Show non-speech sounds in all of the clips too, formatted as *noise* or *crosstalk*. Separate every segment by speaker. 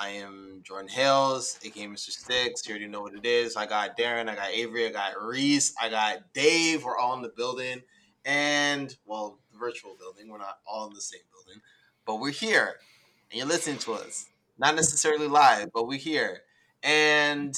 Speaker 1: I am Jordan Hales, aka Mr. Sticks. You already know what it is. I got Darren, I got Avery, I got Reese, I got Dave. We're all in the building. And, well, the virtual building. We're not all in the same building. But we're here. And you're listening to us. Not necessarily live, but we're here. And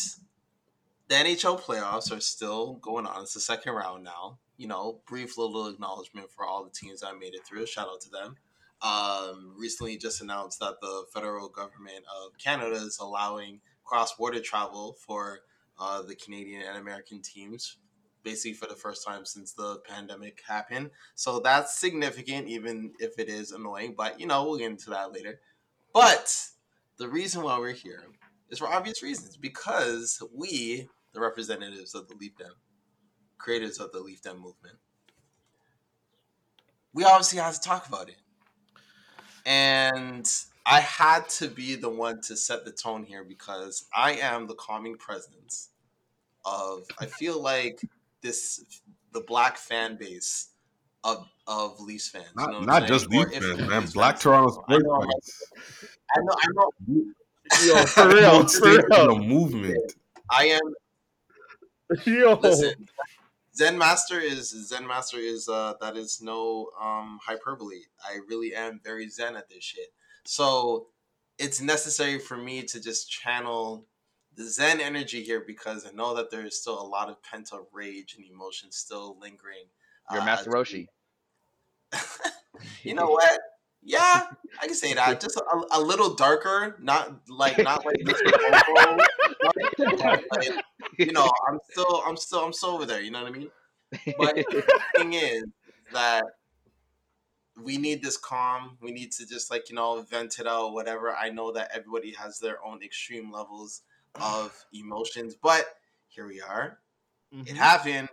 Speaker 1: the NHL playoffs are still going on. It's the second round now. You know, brief little acknowledgement for all the teams that made it through. Shout out to them um, recently just announced that the federal government of Canada is allowing cross border travel for uh, the Canadian and American teams, basically for the first time since the pandemic happened. So that's significant, even if it is annoying. But you know, we'll get into that later. But the reason why we're here is for obvious reasons because we, the representatives of the Leaf Den, creators of the Leaf Den movement, we obviously have to talk about it and I had to be the one to set the tone here because I am the calming presence of. I feel like this the black fan base of of Leafs fans.
Speaker 2: Not, you know not just Leafs fans, man. Black fans. Toronto sports I fans.
Speaker 1: I know. I know. *laughs*
Speaker 2: Yo, *laughs* for real, for real. The movement.
Speaker 1: I am. Yo. Listen, Zen Master is Zen Master is uh that is no um hyperbole. I really am very zen at this shit. So it's necessary for me to just channel the zen energy here because I know that there is still a lot of pent up rage and emotion still lingering.
Speaker 3: You're uh, Master Roshi. *laughs*
Speaker 1: you know what? Yeah, I can say that. Just a, a little darker, not like not like, *laughs* like *laughs* you know, I'm still, I'm still, I'm still over there. You know what I mean? But the *laughs* thing is that we need this calm. We need to just like you know vent it out, whatever. I know that everybody has their own extreme levels of *sighs* emotions, but here we are. Mm-hmm. It happened.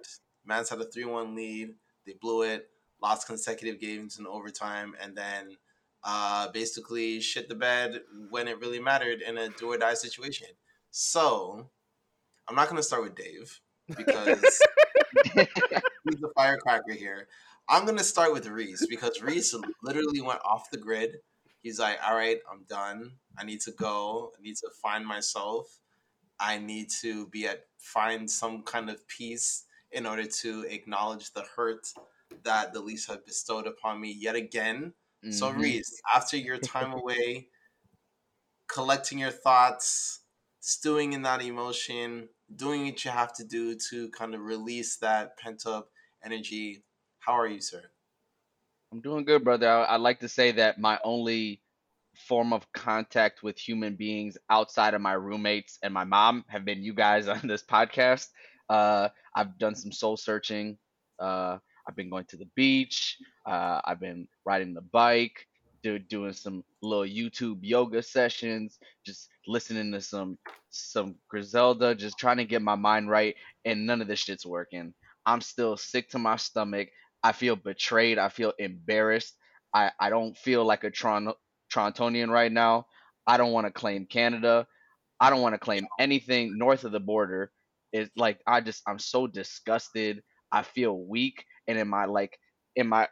Speaker 1: Mans had a three-one lead. They blew it. Lost consecutive games in overtime, and then uh, basically shit the bed when it really mattered in a do or die situation. So I'm not going to start with Dave because *laughs* he's the firecracker here. I'm going to start with Reese because Reese literally went off the grid. He's like, all right, I'm done. I need to go. I need to find myself. I need to be at find some kind of peace in order to acknowledge the hurt that the Leafs have bestowed upon me yet again. Mm-hmm. So Reese, after your time away, collecting your thoughts, stewing in that emotion, doing what you have to do to kind of release that pent up energy. How are you, sir?
Speaker 3: I'm doing good, brother. I, would like to say that my only form of contact with human beings outside of my roommates and my mom have been you guys *laughs* on this podcast. Uh, I've done some soul searching. Uh, I've been going to the beach. Uh, I've been riding the bike do, doing some little YouTube yoga sessions, just listening to some some Griselda, just trying to get my mind right, and none of this shit's working. I'm still sick to my stomach. I feel betrayed. I feel embarrassed. I, I don't feel like a Toronto, Torontonian right now. I don't want to claim Canada. I don't want to claim anything north of the border. It's like I just I'm so disgusted. I feel weak and in my like in my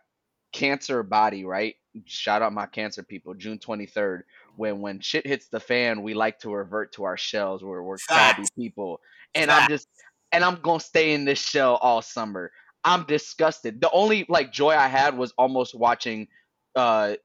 Speaker 3: cancer body, right? Shout out my cancer people. June 23rd, when when shit hits the fan, we like to revert to our shells. Where we're crabby people, and Facts. I'm just and I'm gonna stay in this shell all summer. I'm disgusted. The only like joy I had was almost watching uh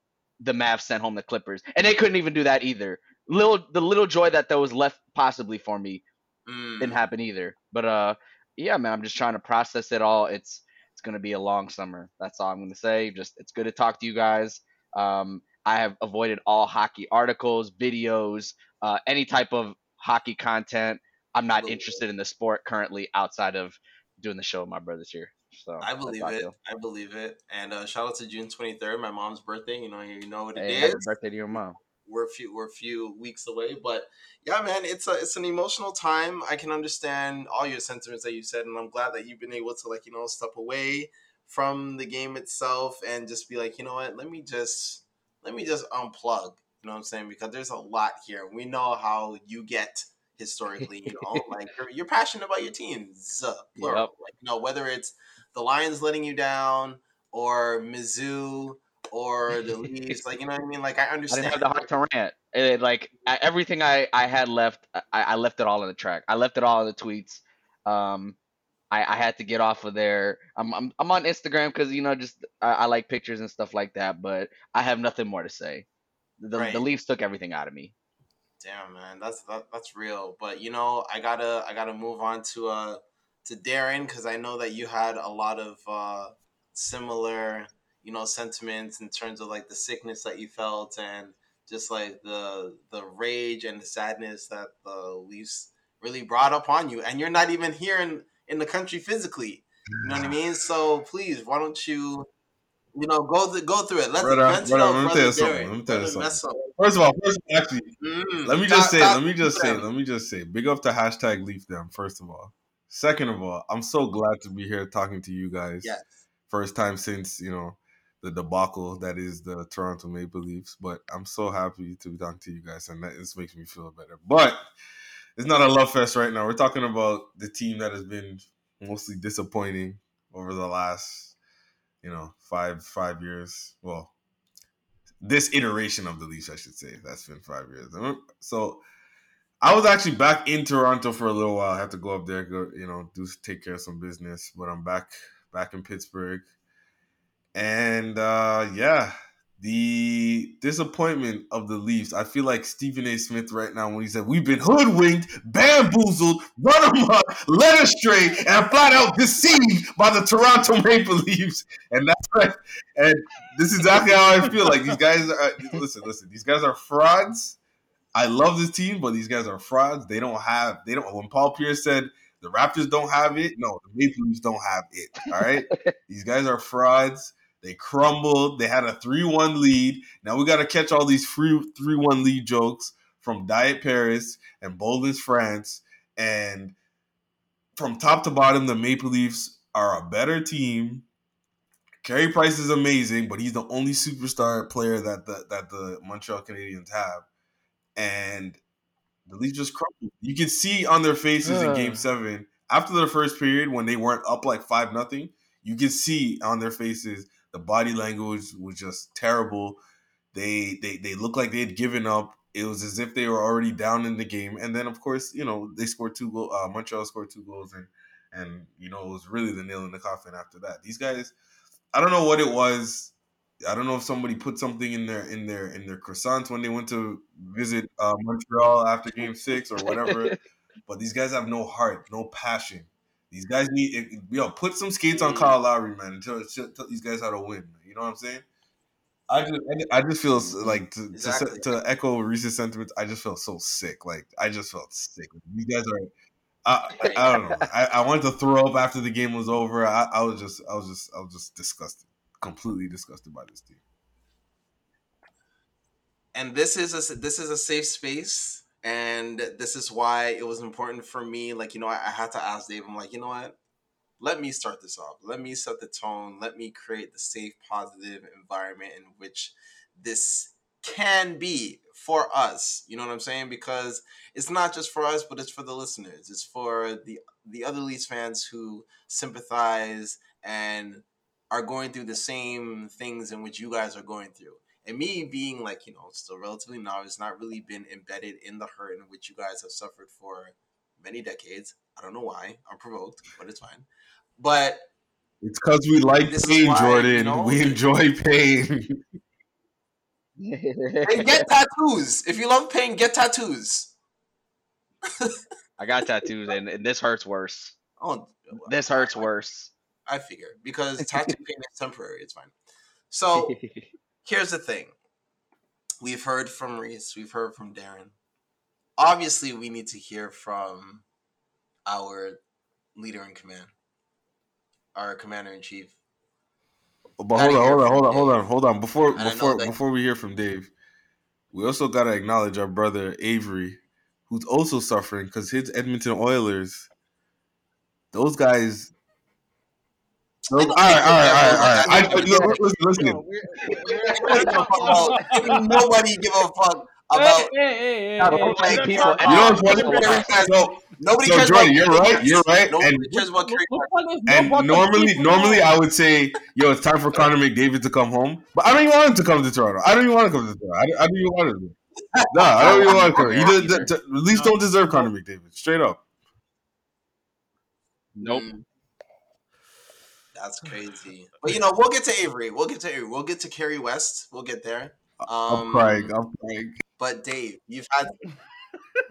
Speaker 3: the Mavs send home the Clippers, and they couldn't even do that either. Little the little joy that there was left possibly for me mm. didn't happen either. But uh, yeah, man, I'm just trying to process it all. It's it's going to be a long summer. That's all I'm going to say. Just it's good to talk to you guys. Um, I have avoided all hockey articles, videos, uh, any type of hockey content. I'm not interested in the sport currently outside of doing the show with my brothers here. So
Speaker 1: I believe it. I, I, believe it. And uh, shout out to June 23rd, my mom's birthday. You know, you know what it
Speaker 3: hey,
Speaker 1: is.
Speaker 3: Happy birthday to your mom
Speaker 1: we're a few we're a few weeks away. But yeah, man, it's a it's an emotional time. I can understand all your sentiments that you said, and I'm glad that you've been able to like you know step away from the game itself and just be like, you know what, let me just let me just unplug. You know what I'm saying? Because there's a lot here. We know how you get historically. You know, *laughs* like you're, you're passionate about your teams, uh, plural. Yep. Like you know whether it's the Lions letting you down or Mizzou or *laughs* the Leafs. Like you know what I mean? Like I understand.
Speaker 3: I didn't have the heart to rant. And like everything I I had left, I, I left it all in the track. I left it all in the tweets. Um, I, I had to get off of there. I'm I'm, I'm on Instagram because you know just I, I, like pictures and stuff like that. But I have nothing more to say. The right. the Leafs took everything out of me.
Speaker 1: Damn man, that's that, that's real. But you know I gotta I gotta move on to uh to Darren because I know that you had a lot of uh, similar you know sentiments in terms of like the sickness that you felt and just like the the rage and the sadness that the Leafs really brought upon you. And you're not even here in in the country physically. You know what I mean? So please, why don't you, you know, go th- go through it. Let's brother, brother, brother, let me tell you something. Let me tell you
Speaker 2: something. First of all, first of all, actually, mm, let me just say, let me just say, let me just say, big up to hashtag Leaf them. First of all, second of all, I'm so glad to be here talking to you guys.
Speaker 1: Yes.
Speaker 2: First time since you know the debacle that is the Toronto Maple Leafs, but I'm so happy to be talking to you guys, and that this makes me feel better. But it's not a love fest right now. We're talking about the team that has been mostly disappointing over the last, you know, five five years. Well, this iteration of the Leafs, I should say, that's been five years. So I was actually back in Toronto for a little while. I had to go up there, go, you know, do take care of some business, but I'm back back in Pittsburgh. And uh yeah, the disappointment of the Leafs. I feel like Stephen A. Smith right now when he said we've been hoodwinked, bamboozled, run amok, led astray, and flat out deceived by the Toronto Maple Leafs. And that's *laughs* right. And this is exactly how I feel. Like these guys are listen, listen, these guys are frauds. I love this team, but these guys are frauds. They don't have they don't when Paul Pierce said the Raptors don't have it, no, the Maple Leafs don't have it. All right. *laughs* these guys are frauds they crumbled. They had a 3 1 lead. Now we got to catch all these free 3 1 lead jokes from Diet Paris and Boldens France. And from top to bottom, the Maple Leafs are a better team. Carey Price is amazing, but he's the only superstar player that the that the Montreal Canadiens have. And the Leafs just crumbled. You can see on their faces in game seven, after the first period when they weren't up like five nothing, you can see on their faces the body language was just terrible. They they they looked like they had given up. It was as if they were already down in the game. And then of course, you know, they scored two goals. Uh, Montreal scored two goals, and and you know it was really the nail in the coffin after that. These guys, I don't know what it was. I don't know if somebody put something in their in their in their croissants when they went to visit uh, Montreal after Game Six or whatever. *laughs* but these guys have no heart, no passion. These guys need yo put some skates on Kyle Lowry, man, and tell, tell these guys how to win. You know what I'm saying? I just I just feel like to, exactly. to, to echo Reese's sentiments. I just felt so sick. Like I just felt sick. You guys are. I, I don't know. I, I wanted to throw up after the game was over. I, I was just I was just I was just disgusted, completely disgusted by this team.
Speaker 1: And this is a this is a safe space and this is why it was important for me. Like, you know, I, I had to ask Dave, I'm like, you know what? Let me start this off. Let me set the tone. Let me create the safe, positive environment in which this can be for us. You know what I'm saying? Because it's not just for us, but it's for the listeners. It's for the the other Leafs fans who sympathize and are going through the same things in which you guys are going through. And me being like, you know, still relatively novice, not really been embedded in the hurt in which you guys have suffered for many decades. I don't know why. I'm provoked, but it's fine. But
Speaker 2: it's because we like pain, why, Jordan. You know, we enjoy pain. *laughs*
Speaker 1: and get tattoos. If you love pain, get tattoos.
Speaker 3: I got *laughs* tattoos, and, and, this hurts worse. Oh, this hurts worse.
Speaker 1: I figure because *laughs* tattoo pain is temporary. It's fine. So here's the thing we've heard from Reese, we've heard from Darren. Obviously, we need to hear from our leader in command, our commander in chief.
Speaker 2: But hold on, hold on, hold on, hold on, hold on. Before before before we hear from Dave, we also gotta acknowledge our brother Avery, who's also suffering because his Edmonton Oilers, those guys all right, all right, all right, all right. I, no, listen, listen.
Speaker 1: Nobody give a fuck about hey, hey, hey, hey, people. You know what's funny?
Speaker 2: So, Nobody so cares Jordan, you're right. You're right. Nobody and, cares about And normally, normally I would say, "Yo, it's time for Connor McDavid to come home," but I don't even want him to come to Toronto. I don't even want to come to Toronto. I don't, I don't even want him. No, I don't even want Curry. He
Speaker 3: Either.
Speaker 2: does, the, the Leafs don't deserve Connor McDavid. Straight up.
Speaker 3: Nope.
Speaker 1: That's *laughs* crazy. But you know, we'll get to Avery. We'll get to Avery. We'll get to Kerry West. We'll get there.
Speaker 2: I'm
Speaker 1: Um,
Speaker 2: crying. I'm crying.
Speaker 1: But Dave, you've had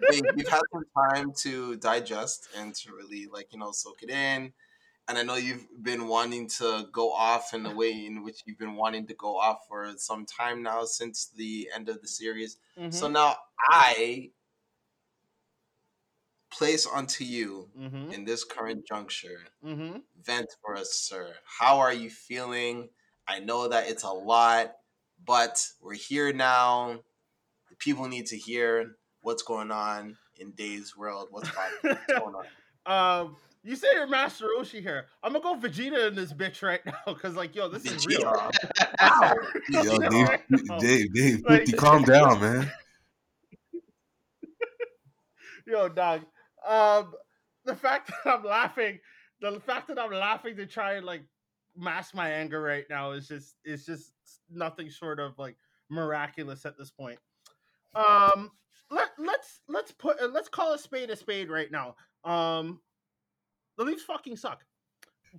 Speaker 1: Dave, you've had some time to digest and to really like you know soak it in. And I know you've been wanting to go off in the way in which you've been wanting to go off for some time now since the end of the series.
Speaker 4: Mhm,
Speaker 1: So now I place onto you
Speaker 4: mhm,
Speaker 1: in this current juncture
Speaker 4: mhm.
Speaker 1: vent for us, sir. How are you feeling? I know that it's a lot, but we're here now. The people need to hear what's going on in Dave's world. What's *laughs* poppin'? What's going on?
Speaker 4: Um, you say you're Master Roshi here. I'm gonna go Vegeta in this bitch right *laughs* now because, like, yo, this is real.
Speaker 1: Wow. *laughs*
Speaker 2: Yo,
Speaker 4: Yeah,
Speaker 2: Dave. Dave, Dave,
Speaker 4: Like-
Speaker 2: calm down, man.
Speaker 4: Yo, dog. Um, the fact *laughs* that I'm laughing, the fact that I'm laughing to try and like mask my anger right now is just, it's just nothing short of like miraculous at this point. Um, let let's let's put uh, let's call a spade a spade right now. Um, the Leafs fucking suck.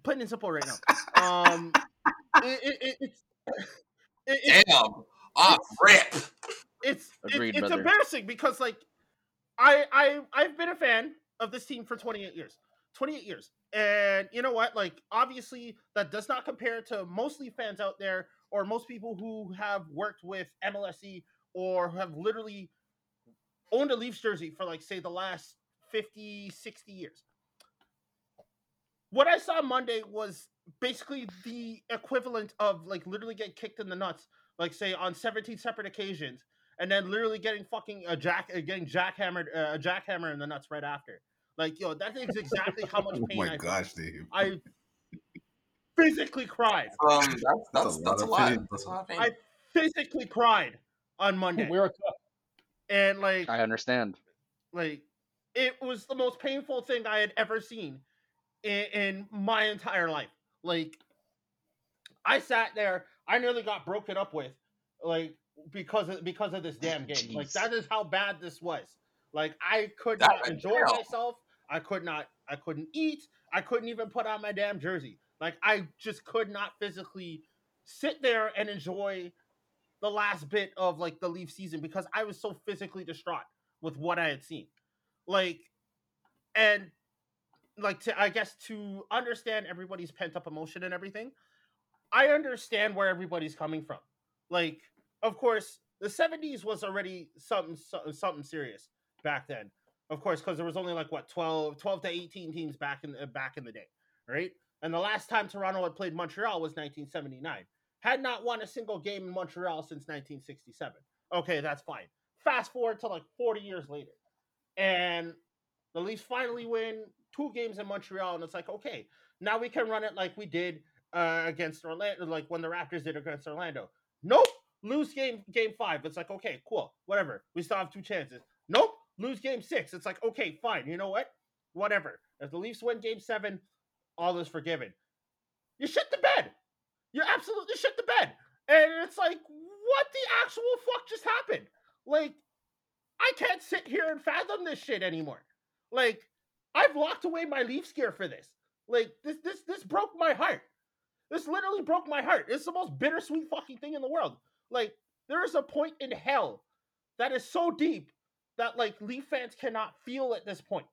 Speaker 4: Putting and simple right now. Um, *laughs* it, it, it, it's *laughs* it, it,
Speaker 1: Damn. Off rip.
Speaker 4: it's
Speaker 3: Agreed,
Speaker 4: it's
Speaker 3: brother.
Speaker 4: embarrassing because like I I I've been a fan of this team for 28 years. 28 years. And you know what? Like obviously that does not compare to mostly fans out there or most people who have worked with MLSE or have literally owned a Leafs jersey for like say the last 50 60 years. What I saw Monday was basically the equivalent of like literally get kicked in the nuts like say on 17 separate occasions and then literally getting fucking a jack uh, getting jackhammered uh, a jackhammer in the nuts right after like yo that is exactly how much pain. *laughs*
Speaker 2: Oh
Speaker 4: pain
Speaker 2: my
Speaker 4: I felt.
Speaker 2: gosh, Dave.
Speaker 4: I physically cried
Speaker 1: Um, that's *laughs* that's, that's, a lot. That's a lot of pain.
Speaker 4: I physically cried on Monday
Speaker 5: We're a cup.
Speaker 4: and like
Speaker 3: I understand.
Speaker 4: like it was the most painful thing I had ever seen in, in my entire life. Like I sat there, I nearly got broken up with, like because of because of this damn game. Like that is how bad this was. Like I could
Speaker 1: That
Speaker 4: not enjoy
Speaker 1: down.
Speaker 4: myself. I could not. I couldn't eat. I couldn't even put on my damn jersey. Like I just could not physically sit there and enjoy the last bit of like the Leaf season because I was so physically distraught with what I had seen. Like, and like to I guess to understand everybody's pent up emotion and everything, I understand where everybody's coming from. Like, of course, the 70s was already something so- something serious back then. Of course, because there was only like what 12, 12 to 18 teams back in uh, back in the day, right? And the last time Toronto had played Montreal was 1979. Had not won a single game in Montreal since 1967. Okay, that's fine. Fast forward to like 40 years later. And the Leafs finally win two games in Montreal, and it's like, okay, now we can run it like we did uh, against Orlando, like when the Raptors did against Orlando. Nope, lose game game five. It's like, okay, cool, whatever. We still have two chances. Nope, lose game six. It's like, okay, fine. You know what? Whatever. If the Leafs win game seven, all is forgiven. You shit the bed. You're absolutely shit the bed. And it's like, what the actual fuck just happened? Like, I can't sit here and fathom this shit anymore. Like, I've locked away my Leafs gear for this. Like, this this this broke my heart. This literally broke my heart. It's the most bittersweet fucking thing in the world. Like, there is a point in hell that is so deep that like Leaf fans cannot feel at this point.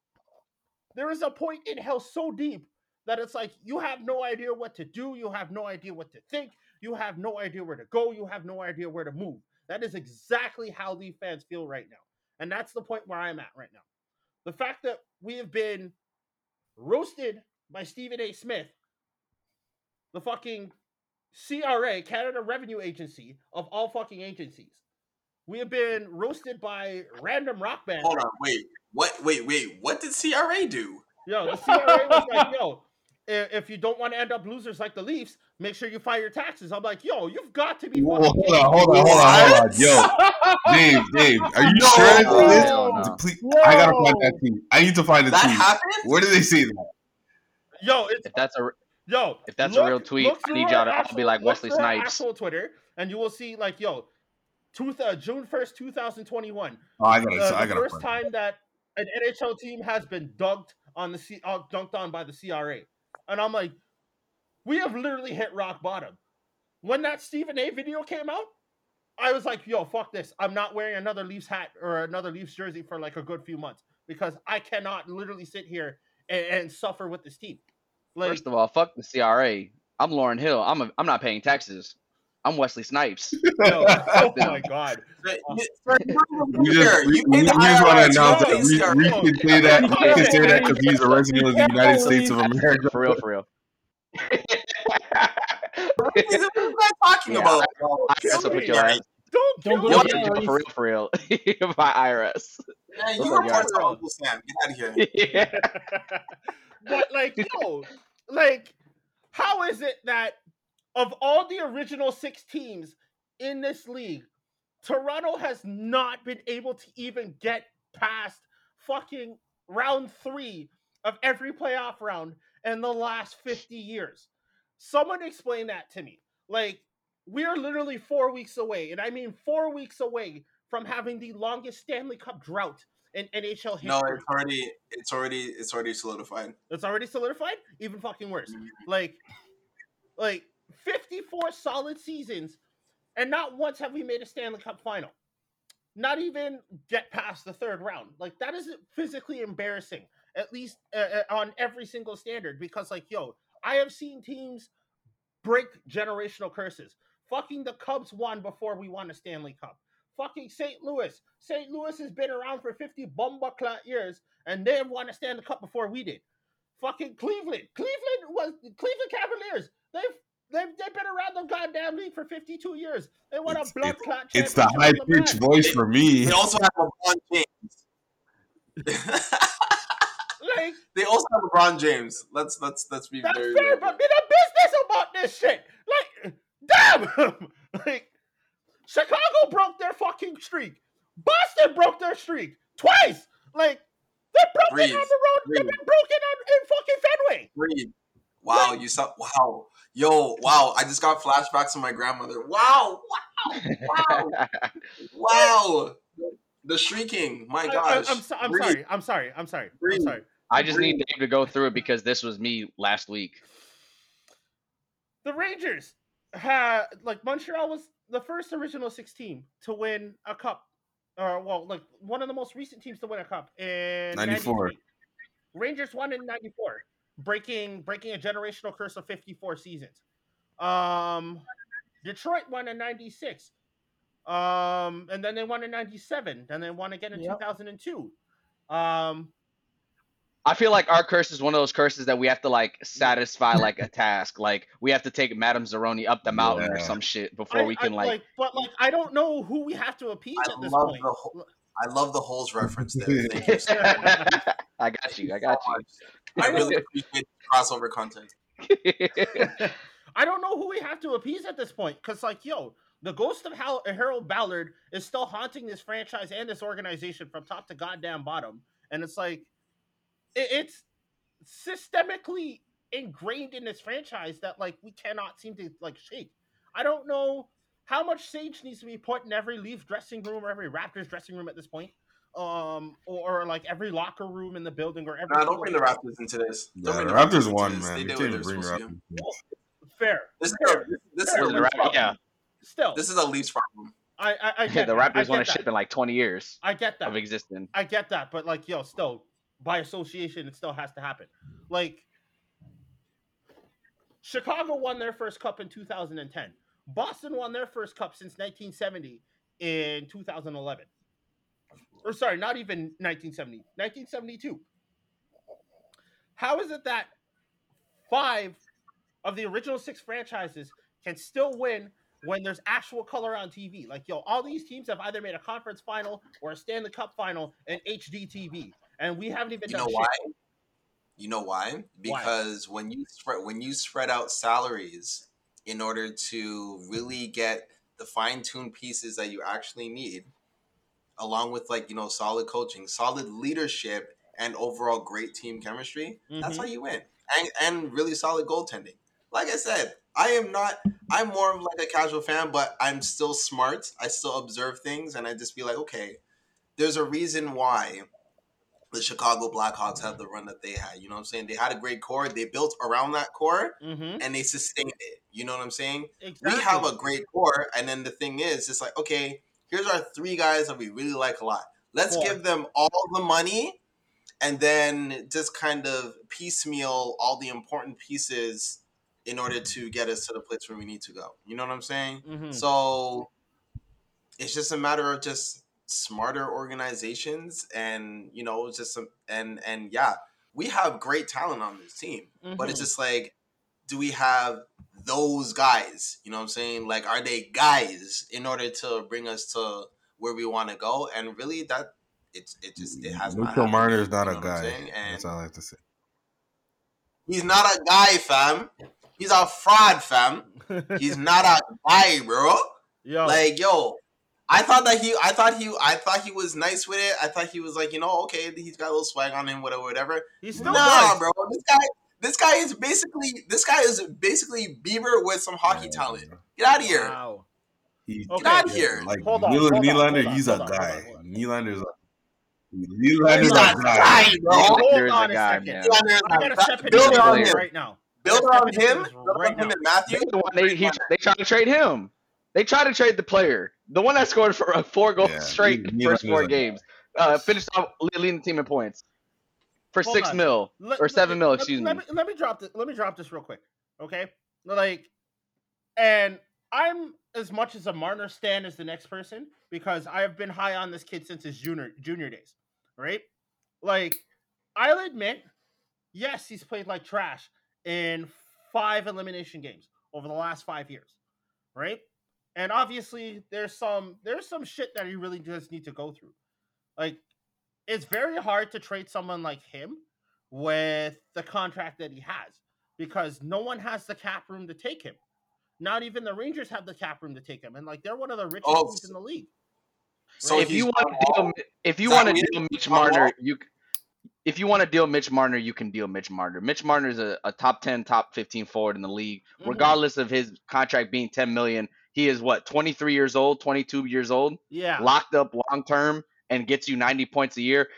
Speaker 4: There is a point in hell so deep that it's like you have no idea what to do, you have no idea what to think, you have no idea where to go, you have no idea where to move. That is exactly how Leaf fans feel right now. And that's the point where I'm at right now. The fact that we have been roasted by Stephen A. Smith, the fucking CRA, Canada Revenue Agency, of all fucking agencies. We have been roasted by random rock band.
Speaker 1: Hold on, wait. What? Wait, wait. What did CRA do?
Speaker 4: Yo, the CRA was like, yo, if you don't want to end up losers like the Leafs, make sure you file your taxes. I'm like, yo, you've got to be
Speaker 2: Whoa,
Speaker 4: fucking
Speaker 2: hold on, hold on, hold on, hold on. Yo, Dave, Dave, are you
Speaker 1: No.
Speaker 2: sure
Speaker 3: No,
Speaker 2: this?
Speaker 3: no, no.
Speaker 2: Please, I gotta find that tweet. I need to find the
Speaker 1: That
Speaker 2: tweet.
Speaker 1: happened?
Speaker 2: Where did they say that?
Speaker 4: Yo, it's
Speaker 3: If that's a
Speaker 4: yo.
Speaker 3: If that's a real tweet, I
Speaker 4: through
Speaker 3: need y'all to all be
Speaker 4: actual-
Speaker 3: like
Speaker 4: look
Speaker 3: Wesley
Speaker 4: through her
Speaker 3: Snipes.
Speaker 4: Actual Twitter, and you will see like, yo, two, uh, June first, two thousand twenty-one.
Speaker 2: Oh, I
Speaker 4: Uh,
Speaker 2: gotta,
Speaker 4: the
Speaker 2: I gotta.
Speaker 4: first time that an NHL team has been dunked on the C, uh, dunked on by the CRA, and I'm like, we have literally hit rock bottom. When that Stephen A. video came out, I was like, yo, fuck this. I'm not wearing another Leafs hat or another Leafs jersey for like a good few months because I cannot literally sit here and, and suffer with this team. Like,
Speaker 3: First of all, fuck the CRA. I'm Lauryn Hill. I'm a, I'm not paying taxes. I'm Wesley Snipes. *laughs*
Speaker 4: yo, oh my god.
Speaker 1: You- sir,
Speaker 2: We just, we, we just want to announce that we, we can say that we can say that because he's a resident of the United States of America.
Speaker 3: For real, for real.
Speaker 1: What are you guys talking
Speaker 3: Yeah,
Speaker 1: about?
Speaker 3: IRS will put your
Speaker 1: Yeah,
Speaker 3: ass.
Speaker 4: Don't
Speaker 5: Don't
Speaker 4: kill
Speaker 5: go
Speaker 3: You'll
Speaker 4: me.
Speaker 3: get in jail for real, for real. *laughs* By IRS.
Speaker 1: Yeah, you
Speaker 3: Those
Speaker 1: were
Speaker 3: are
Speaker 1: part
Speaker 3: yours.
Speaker 1: of Uncle Sam. Get out of here. *laughs*
Speaker 3: yeah.
Speaker 4: but like, yo, like, how is it that of all the original six teams in this league, Toronto has not been able to even get past fucking round three of every playoff round in the last 50 years? Someone explain that to me. Like, we are literally four weeks away, and I mean four weeks away from having the longest Stanley Cup drought in NHL history.
Speaker 1: No, it's already, it's already, it's already solidified.
Speaker 4: It's already solidified. Even fucking worse.
Speaker 1: Mhm.
Speaker 4: Like, like 54 solid seasons, and not once have we made a Stanley Cup final. Not even get past the third round. Like that is physically embarrassing. At least uh, uh, on every single standard, because like, yo, I have seen teams break generational curses. Fucking the Cubs won before we won a Stanley Cup. Fucking St. Louis. St. Louis has been around for 50 bomba clat years, and they have won a Stanley Cup before we did. Fucking Cleveland. Cleveland was Cleveland Cavaliers. They've they've, they've been around the goddamn league for 52 years. They won
Speaker 2: It's-
Speaker 4: a blood clot
Speaker 2: It's the high pitched voice for me.
Speaker 1: They also have LeBron James.
Speaker 4: Like *laughs*
Speaker 1: they also have LeBron James. Let's let's let's be
Speaker 4: that's
Speaker 1: very.
Speaker 4: fair, but be the business about this shit. Like, damn. *laughs* like Chicago broke their fucking streak. Boston broke their streak twice. Like they broke
Speaker 1: Breathe.
Speaker 4: it on the road. They've
Speaker 1: Breathe.
Speaker 4: been broken on in fucking Fenway.
Speaker 1: Breathe. Wow, you saw. Wow, yo, wow! I just got flashbacks of my grandmother. Wow, wow, *laughs* wow! Wow! The shrieking. My
Speaker 4: I,
Speaker 1: gosh.
Speaker 4: am so, I'm
Speaker 1: Breathe.
Speaker 4: sorry. I'm sorry. I'm sorry. I'm sorry.
Speaker 3: I just need Dave to go through it because this was me last week.
Speaker 4: the Rangers had like Montreal was the first original six team to win a cup, or well, like one of the most recent teams to win a cup in
Speaker 2: 94.
Speaker 4: Rangers won in '94, breaking breaking a generational curse of 54 seasons. Um, Detroit won in '96. Um, and then they won in '97. and Then they won again in
Speaker 5: Yep.
Speaker 4: 2002. Um,
Speaker 3: I feel like our curse is one of those curses that we have to like satisfy like a *laughs* task. Like we have to take Madame Zeroni up the mountain or some shit before
Speaker 4: I-
Speaker 3: we can
Speaker 4: I-
Speaker 3: like,
Speaker 4: but like I don't know who we have to appease
Speaker 1: I
Speaker 4: at this
Speaker 1: love
Speaker 4: point.
Speaker 1: the whole- I love the holes reference there. *laughs* Thank you. so *laughs*
Speaker 3: I got you. I got
Speaker 1: you. I really appreciate the crossover content.
Speaker 4: I don't know who we have to appease at this point because, like, yo, the ghost of Hal- Harold Ballard is still haunting this franchise and this organization from top to goddamn bottom, and it's like, it, it's systemically ingrained in this franchise that like we cannot seem to like shake. I don't know how much sage needs to be put in every Leaf dressing room or every Raptors dressing room at this point, um, or, or like every locker room in the building or every.
Speaker 1: Nah, don't bring the Raptors into this.
Speaker 2: Yeah,
Speaker 1: Don't
Speaker 2: the
Speaker 1: bring
Speaker 2: Raptors won, man.
Speaker 1: They
Speaker 2: You
Speaker 1: did
Speaker 2: can't
Speaker 1: what
Speaker 2: even
Speaker 1: they're
Speaker 2: bring
Speaker 1: supposed to do.
Speaker 2: Raptors.
Speaker 4: Fair.
Speaker 1: This is
Speaker 4: Fair.
Speaker 1: a, this is a
Speaker 3: The
Speaker 1: Leafs problem.
Speaker 3: yeah,
Speaker 4: Still,
Speaker 1: This is a Leafs problem.
Speaker 4: I I, I
Speaker 3: yeah. The Raptors want
Speaker 4: get
Speaker 3: to ship in like 20 years
Speaker 4: I get that.
Speaker 3: of existing.
Speaker 4: I get that, but like, yo, still by association, it still has to happen. Like, Chicago won their first cup in 2010. Boston won their first cup since 1970 in 2011. Or sorry, not even 1970, 1972. How is it that five of the original six franchises can still win when there's actual color on TV. Like, yo, all these teams have either made a conference final or a Stanley Cup final in HD TV, and we haven't even
Speaker 1: You know
Speaker 4: shit.
Speaker 1: why? You know why? Because when you spread when you spread out salaries in order to really get the fine tuned pieces that you actually need, along with like you know solid coaching, solid leadership, and overall great team chemistry, that's
Speaker 4: Mhm.
Speaker 1: how you win. And and really solid goaltending. like I said, I am not. I'm more of like a casual fan, but I'm still smart. I still observe things, and I just be like, okay, there's a reason why the Chicago Blackhawks had the run that they had. You know what I'm saying? They had a great core. They built around that core,
Speaker 4: Mm-hmm.
Speaker 1: and they sustained it. You know what I'm saying?
Speaker 4: Exactly.
Speaker 1: we have a great core, and then the thing is, it's like, okay, here's our three guys that we really like a lot. Let's
Speaker 4: Four.
Speaker 1: give them all the money, and then just kind of piecemeal all the important pieces in order to get us to the place where we need to go. You know what I'm saying?
Speaker 4: Mhm.
Speaker 1: So it's just a matter of just smarter organizations, and you know, just some and and yeah, we have great talent on this team but it's
Speaker 4: Mhm.
Speaker 1: just like do we have those guys? You know what i'm saying? Like are they guys in order to bring us to where we want to go? And really that it's it just it has not
Speaker 2: Mitchell
Speaker 1: happened.
Speaker 2: Marner is not
Speaker 1: you
Speaker 2: a
Speaker 1: know what
Speaker 2: guy.
Speaker 1: and
Speaker 2: That's all I have to say.
Speaker 1: he's not a guy fam. He's a fraud fam. *laughs* He's not a guy bro.
Speaker 4: Yo,
Speaker 1: like yo I thought that he, I thought he, I thought he was nice with it. I thought he was like, you know, okay, he's got a little swag on him, whatever, whatever.
Speaker 4: he's still
Speaker 1: nah,
Speaker 4: good.
Speaker 1: bro. This guy, this guy is basically, this guy is basically Bieber with some hockey
Speaker 2: Yeah,
Speaker 1: talent. Get out of here.
Speaker 4: Wow.
Speaker 2: He-
Speaker 4: Okay.
Speaker 1: Get out of here.
Speaker 2: Like
Speaker 4: Hold on,
Speaker 2: Nyla-
Speaker 4: hold on,
Speaker 2: Nylander,
Speaker 4: on,
Speaker 2: he's
Speaker 4: hold
Speaker 2: a
Speaker 4: on,
Speaker 2: guy.
Speaker 4: on, hold on.
Speaker 2: Nylander's a
Speaker 1: He's
Speaker 2: Nylander's
Speaker 1: a
Speaker 2: a
Speaker 1: guy,
Speaker 2: guy.
Speaker 1: bro.
Speaker 4: Hold on
Speaker 3: a
Speaker 4: a
Speaker 3: guy,
Speaker 4: second.
Speaker 3: man.
Speaker 4: I gotta
Speaker 1: a
Speaker 4: step
Speaker 1: guy. Build
Speaker 4: this
Speaker 1: around him.
Speaker 4: right now.
Speaker 1: Build
Speaker 4: Let's
Speaker 1: around him. Build
Speaker 4: right
Speaker 1: around him and Matthew.
Speaker 3: The they, he, they tried to trade him. They tried to trade the player, the one that scored for uh, four goals
Speaker 2: Yeah,
Speaker 3: straight
Speaker 2: he-
Speaker 3: first four
Speaker 2: a
Speaker 3: games. Uh, finished off leading the team in points for
Speaker 4: Hold
Speaker 3: six
Speaker 4: on.
Speaker 3: mil
Speaker 4: Let-
Speaker 3: or
Speaker 4: let-
Speaker 3: seven mil. Excuse
Speaker 4: let
Speaker 3: me.
Speaker 4: me. Let me drop this. Let me drop this real quick. Okay, like, and I'm as much as a Marner stan as the next person because I have been high on this kid since his junior junior days. Right, like, I'll admit, yes, he's played like trash in five elimination games over the last five years. Right, and obviously there's some there's some shit that he really does need to go through. Like, it's very hard to trade someone like him with the contract that he has because no one has the cap room to take him. Not even the Rangers have the cap room to take him, and like they're one of the richest
Speaker 1: Oh,
Speaker 4: teams in the league.
Speaker 1: So
Speaker 3: if
Speaker 1: he's
Speaker 3: you want to deal, if you want to
Speaker 1: weird?
Speaker 3: deal Mitch
Speaker 1: On?
Speaker 3: Marner, you. If you want to deal Mitch Marner, you can deal Mitch Marner. Mitch Marner is a, a top ten, top fifteen forward in the league,
Speaker 4: Mhm.
Speaker 3: regardless of his contract being ten million. He is what twenty three years old, twenty two years old.
Speaker 4: Yeah,
Speaker 3: locked up long term and gets you 90 points a year.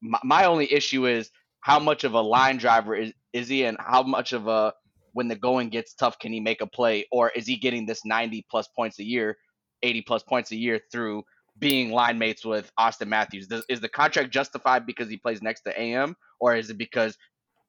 Speaker 3: My, my only issue is how much of a line driver is, is he and how much of a when the going gets tough can he make a play or is he getting this 90 plus points a year 80 plus points a year through being line mates with Austin Matthews Does, is the contract justified because he plays next to AM or is it because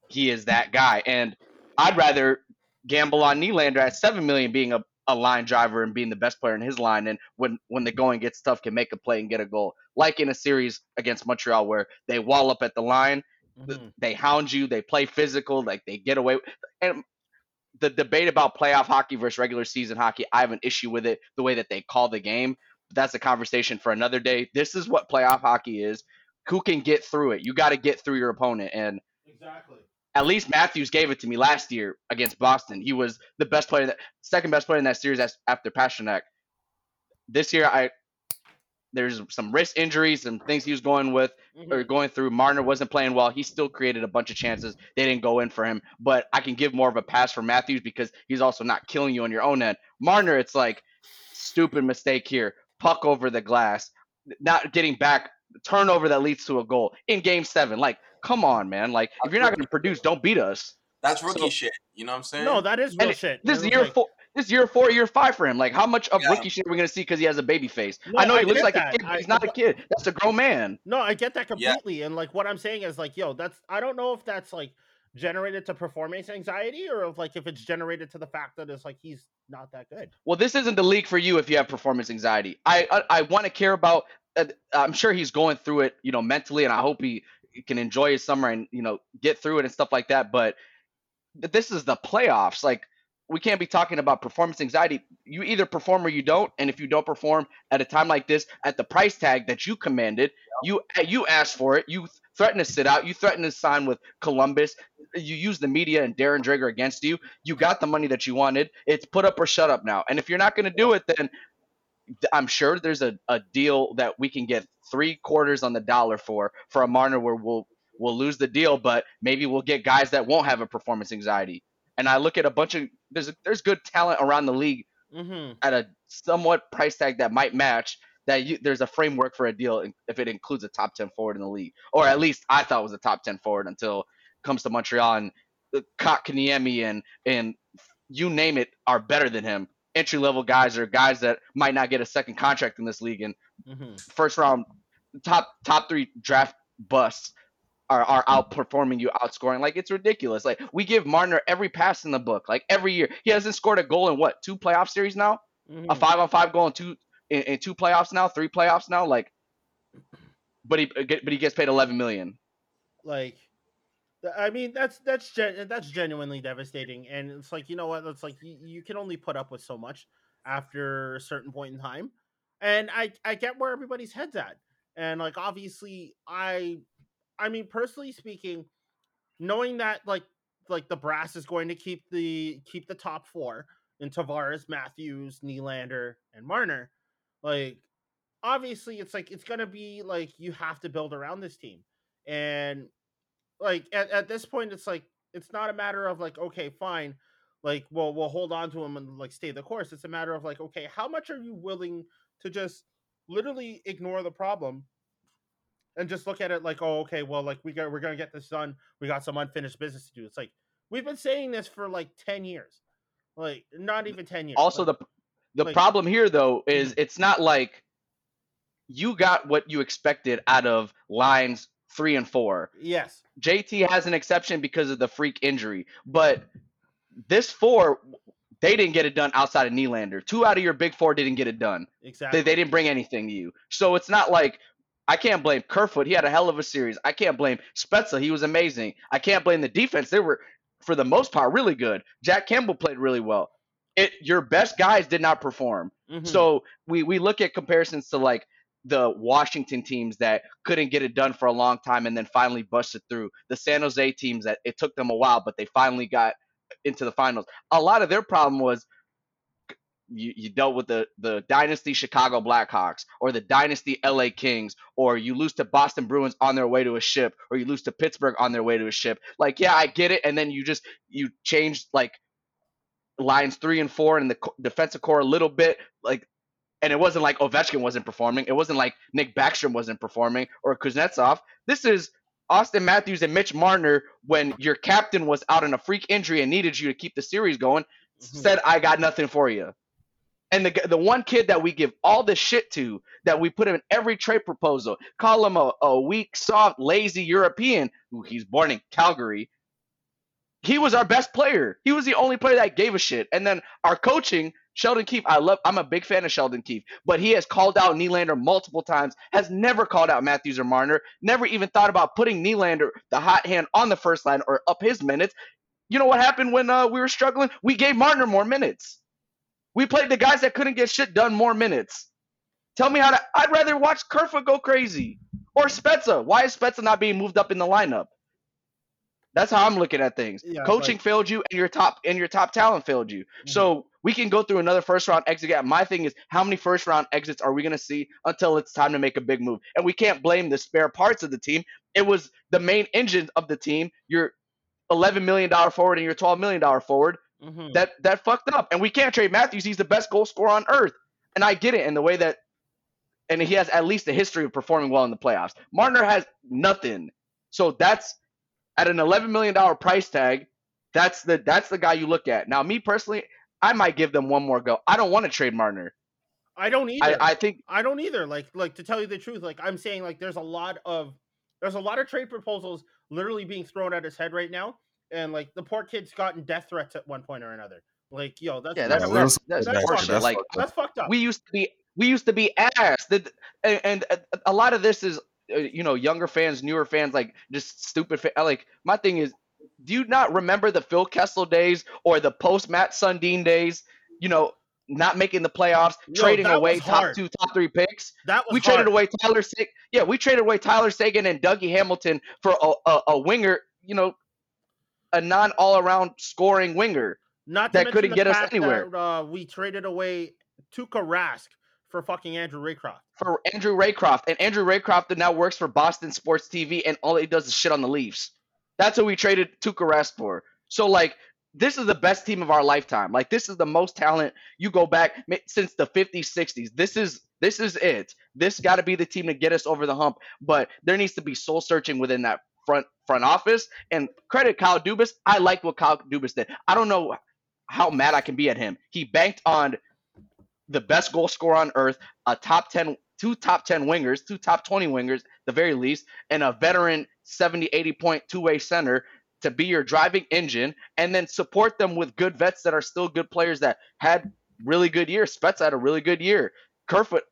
Speaker 3: he is that guy and I'd rather gamble on Nylander at 7 million being a a line driver and being the best player in his line and when when the going gets tough can make a play and get a goal. Like in a series against Montreal where they wall up at the line
Speaker 4: Mhm.
Speaker 3: they hound you they play physical like they get away and the debate about playoff hockey versus regular season hockey I have an issue with it the way that they call the game. But that's a conversation for another day. This is what playoff hockey is. Who can get through it? You got to get through your opponent and
Speaker 4: exactly.
Speaker 3: At least Matthews gave it to me last year against Boston. He was the best player, that second best player in that series after Pastrnak. This year, I there's some wrist injuries and things he was going with
Speaker 4: Mhm.
Speaker 3: or going through. Marner wasn't playing well. He still created a bunch of chances. They didn't go in for him, but I can give more of a pass for Matthews because he's also not killing you on your own end. Marner, it's like stupid mistake here, puck over the glass, not getting back, turnover that leads to a goal in game seven. Like, come on, man. Like, if you're not going to produce, don't beat us.
Speaker 1: That's rookie
Speaker 3: So-
Speaker 1: shit. You know what I'm saying?
Speaker 4: No, that is real
Speaker 3: And
Speaker 4: shit.
Speaker 3: This
Speaker 4: It
Speaker 3: is
Speaker 4: was
Speaker 3: year
Speaker 4: like-
Speaker 3: four. This year four, year five for him. Like, how much of
Speaker 1: Yeah.
Speaker 3: rookie shit are we gonna see because he has a baby face?
Speaker 4: No,
Speaker 3: I know
Speaker 4: I
Speaker 3: he looks like
Speaker 4: that.
Speaker 3: a kid, but
Speaker 4: I-
Speaker 3: he's not a kid. That's a grown man.
Speaker 4: No, I get that
Speaker 1: Yeah.
Speaker 4: completely. And like what I'm saying is like, yo, that's I don't know if that's like generated to performance anxiety or if like if it's generated to the fact that it's like he's not that good.
Speaker 3: Well, this isn't the league for you if you have performance anxiety. I I, I want to care about. Uh, I'm sure he's going through it, you know, mentally, and I hope he can enjoy his summer and you know get through it and stuff like that. But this is the playoffs. Like we can't be talking about performance anxiety. You either perform or you don't, and if you don't perform at a time like this, at the price tag that you commanded, you you asked for it. You threatened to sit out. You threatened to sign with Columbus. You used the media and Darren Dreger against you. You got the money that you wanted. It's put up or shut up now. And if you're not going to do it, then I'm sure there's a, a deal that we can get three quarters on the dollar for for a Marner where we'll we'll lose the deal, but maybe we'll get guys that won't have a performance anxiety. and I look at a bunch of there's there's good talent around the league
Speaker 4: Mm-hmm.
Speaker 3: at a somewhat price tag that might match. That you, there's a framework for a deal if it includes a top ten forward in the league, or at least I thought was a top ten forward until it comes to Montreal and uh, Kotkaniemi and and you name it are better than him. Entry level guys or guys that might not get a second contract in this league and
Speaker 4: Mm-hmm.
Speaker 3: first round top top three draft busts are, are outperforming you, outscoring. Like it's ridiculous. Like we give Marner every pass in the book, like every year. He hasn't scored a goal in what two playoff series now?
Speaker 4: Mm-hmm.
Speaker 3: A five on five goal in two in, in two playoffs now, three playoffs now. Like, but he but he gets paid eleven million.
Speaker 4: like i mean that's that's gen- that's genuinely devastating and it's like you know what it's like you, you can only put up with so much after a certain point in time and i i get where everybody's heads at and like obviously i i mean personally speaking knowing that like like the brass is going to keep the keep the top four in Tavares, Matthews, Nylander, and Marner, like obviously it's like it's gonna be like you have to build around this team and like at, at this point it's like it's not a matter of like okay fine like well we'll hold on to him and like stay the course. It's a matter of like okay how much are you willing to just literally ignore the problem and just look at it like oh okay well like we got we're gonna get this done. We got some unfinished business to do. It's like we've been saying this for like 10 years like not even 10 years
Speaker 3: Also,
Speaker 4: like,
Speaker 3: the the
Speaker 4: like-
Speaker 3: problem here though mm-hmm. is it's not like you got what you expected out of lines three and four.
Speaker 4: yes
Speaker 3: JT has an exception because of the freak injury, but this four, they didn't get it done outside of Nylander. Two out of your big four didn't get it done.
Speaker 4: exactly
Speaker 3: They, they didn't bring anything to you. So it's not like I can't blame Kerfoot. He had a hell of a series. I can't blame Spezza. He was amazing. I can't blame the defense. They were, for the most part, really good. Jack Campbell played really well. It your best guys did not perform.
Speaker 4: Mhm.
Speaker 3: So we we look at comparisons to like the Washington teams that couldn't get it done for a long time and then finally busted through. The San Jose teams that it took them a while, but they finally got into the finals. A lot of their problem was you, you dealt with the the dynasty Chicago Blackhawks or the dynasty LA Kings or you lose to Boston Bruins on their way to a ship or you lose to Pittsburgh on their way to a ship. Like yeah, I get it and then you just you changed like lines 3 and 4 and the defensive core a little bit like and it wasn't like Ovechkin wasn't performing. It wasn't like Nick Backstrom wasn't performing or Kuznetsov. This is Austin Matthews and Mitch Marner when your captain was out on a freak injury and needed you to keep the series going
Speaker 4: Mhm.
Speaker 3: said I got nothing for you. And the the one kid that we give all this shit to, that we put him in every trade proposal, call him a, a weak, soft, lazy European, who he's born in Calgary. He was our best player. He was the only player that gave a shit. And then our coaching, Sheldon Keefe, I love I'm a big fan of Sheldon Keefe, but he has called out Nylander multiple times, has never called out Matthews or Marner, never even thought about putting Nylander, the hot hand, on the first line or up his minutes. You know what happened when uh, we were struggling? We gave Marner more minutes. We played the guys that couldn't get shit done more minutes. Tell me how to. I'd rather watch Kerfoot go crazy or Spezza. Why is Spezza not being moved up in the lineup? That's how I'm looking at things.
Speaker 4: Yeah,
Speaker 3: Coaching
Speaker 4: like-
Speaker 3: failed you, and your top and your top talent failed you. So we can go through another first round exit. Again. My thing is, how many first round exits are we going to see until it's time to make a big move? And we can't blame the spare parts of the team. It was the main engine of the team. Your 11 million dollar forward and your 12 million dollar forward
Speaker 4: Mhm.
Speaker 3: that that fucked up. And we can't trade Matthews. He's the best goal scorer on earth. And I get it in the way that and he has at least a history of performing well in the playoffs. Marner has nothing. So that's at an 11 million dollar price tag, that's the that's the guy you look at. Now me personally, I might give them one more go. I don't want to trade Marner.
Speaker 4: I don't either.
Speaker 3: I, I think
Speaker 4: I don't either. Like like to tell you the truth, like I'm saying like there's a lot of there's a lot of trade proposals literally being thrown at his head right now. And like the poor kid's gotten death threats at one point or another. Like, yo, that's
Speaker 3: yeah, that's that's, that's,
Speaker 4: that's fucked up.
Speaker 3: Like
Speaker 4: that's fucked up.
Speaker 3: we used to be we used to be ass the, and, and a- a lot of this is uh, you know younger fans newer fans like just stupid fa- like my thing is do you not remember the phil kessel days or the post mats sundin days you know not making the playoffs
Speaker 4: Yo,
Speaker 3: trading away top
Speaker 4: hard.
Speaker 3: two top three picks
Speaker 4: that was
Speaker 3: we traded away tyler Sa- yeah we traded away tyler seguin and dougie hamilton for a, a, a winger you know a non all-around scoring winger
Speaker 4: Not
Speaker 3: that couldn't get us anywhere.
Speaker 4: That, uh, we traded away Tuukka Rask for fucking Andrew Raycroft.
Speaker 3: for Andrew Raycroft, and Andrew Raycroft that now works for Boston Sports TV, and all he does is shit on the Leafs. That's what we traded Tuukka for. So like, this is the best team of our lifetime. Like this is the most talent. You go back since the 50s, 60s. This is this is it. This got to be the team to get us over the hump. But there needs to be soul searching within that front front office. And credit Kyle Dubas. I like what Kyle Dubas did. I don't know how mad I can be at him. He banked on the best goal scorer on earth, a top 10 two top 10 wingers, two top 20 wingers, the very least, and a veteran 70, 80 point two way center to be your driving engine, and then support them with good vets that are still good players that had really good years. Spets had a really good year. Kerfoot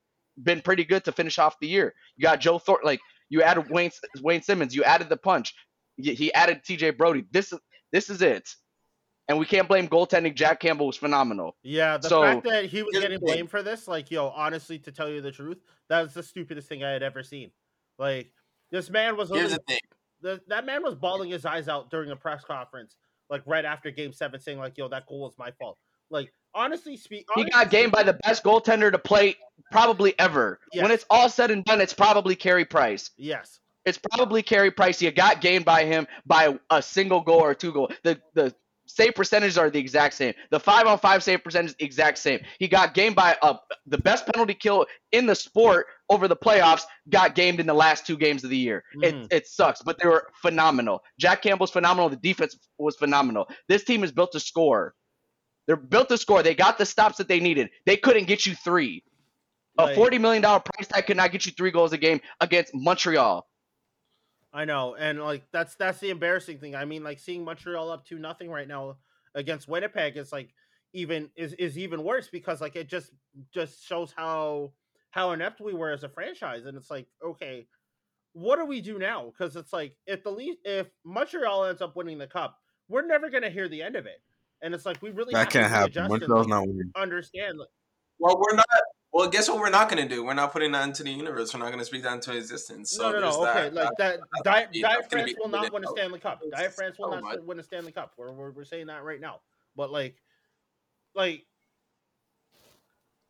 Speaker 3: been pretty good to finish off the year. You got Joe Thornton, like you added Wayne Wayne Simmonds, you added the punch. He added T.J. Brodie. This is this is it and we can't blame goaltending. Jack Campbell was phenomenal.
Speaker 4: Yeah, the so, fact that he was getting blamed for this, like, yo, honestly, to tell you the truth, that was the stupidest thing I had ever seen. Like, this man was
Speaker 1: here's the thing.
Speaker 4: The, that man was bawling his eyes out during a press conference, like right after Game Seven, saying like, "Yo, that goal was my fault." Like, honestly, speak.
Speaker 3: He got gamed by the best goaltender to play probably ever. Yes. When it's all said and done, it's probably Carey Price.
Speaker 4: Yes.
Speaker 3: It's probably Carey Price. You got gamed by him by a single goal or two goal. The the save percentages are the exact same. The five on five save percentage exact same. He got gamed by uh, the best penalty kill in the sport over the playoffs. Got gamed in the last two games of the year. Mm. It it sucks, but they were phenomenal. Jack Campbell's phenomenal. The defense was phenomenal. This team is built to score. They're built to score. They got the stops that they needed. They couldn't get you three. A forty million dollar price tag could not get you three goals a game against Montreal.
Speaker 4: I know, and like that's that's the embarrassing thing. I mean, like seeing Montreal up to nothing right now against Winnipeg is like even is is even worse because like it just just shows how how inept we were as a franchise, and it's like okay, what do we do now? Because it's like if the least if Montreal ends up winning the cup, we're never gonna hear the end of it, and it's like we really
Speaker 2: that can't happen. Montreal's not winning.
Speaker 4: Understand?
Speaker 1: Well, we're not well, guess what we're not going to do? We're not putting that into the universe. We're not going to speak that into existence. So
Speaker 4: no, no, no. Okay, that, like that. Diet, Diet France will not win a Stanley Cup. Diet France will oh not win a Stanley Cup. We're, we're we're saying that right now. But like, like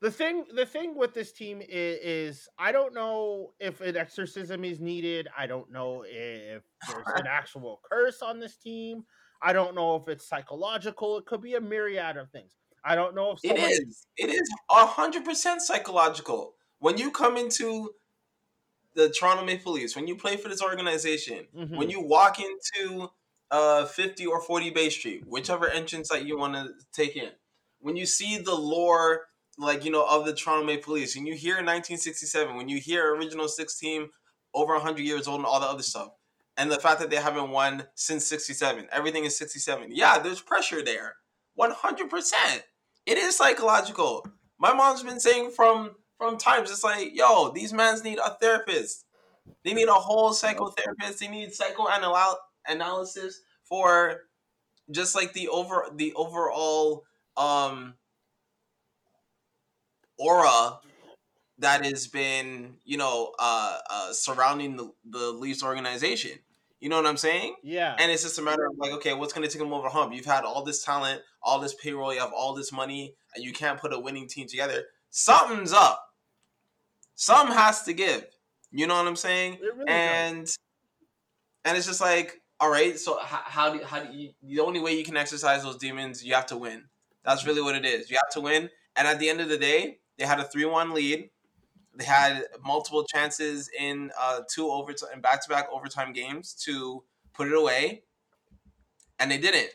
Speaker 4: the thing the thing with this team is, is, I don't know if an exorcism is needed. I don't know if there's an *laughs* actual curse on this team. I don't know if it's psychological. It could be a myriad of things. I don't know if
Speaker 1: somebody... it is. It is hundred percent psychological. When you come into the Toronto Maple Leafs, when you play for this organization, mm-hmm. when you walk into uh 50 or 40 Bay Street, whichever entrance that you want to take in, when you see the lore like you know of the Toronto Maple Leafs, and you hear 1967, when you hear original six team over 100 years old and all the other stuff, and the fact that they haven't won since 67, everything is 67. Yeah, there's pressure there, 100 percent it is psychological. My mom's been saying from from times it's like, yo, these mans need a therapist. They need a whole psychotherapist. They need psychoanalysis for just like the over the overall um aura that has been you know uh, uh surrounding the, the Leafs organization. You know what I'm saying?
Speaker 4: Yeah.
Speaker 1: And it's just a matter of like, okay, what's going to take them over the hump? You've had all this talent, all this payroll, you have all this money, and you can't put a winning team together. Something's up. Some has to give. You know what I'm saying? Really and does. and it's just like, all right. So how, how do how do you? The only way you can exercise those demons, you have to win. That's really what it is. You have to win. And at the end of the day, they had a three-one lead. They had multiple chances in uh, two overtime, back-to-back overtime games to put it away, and they didn't.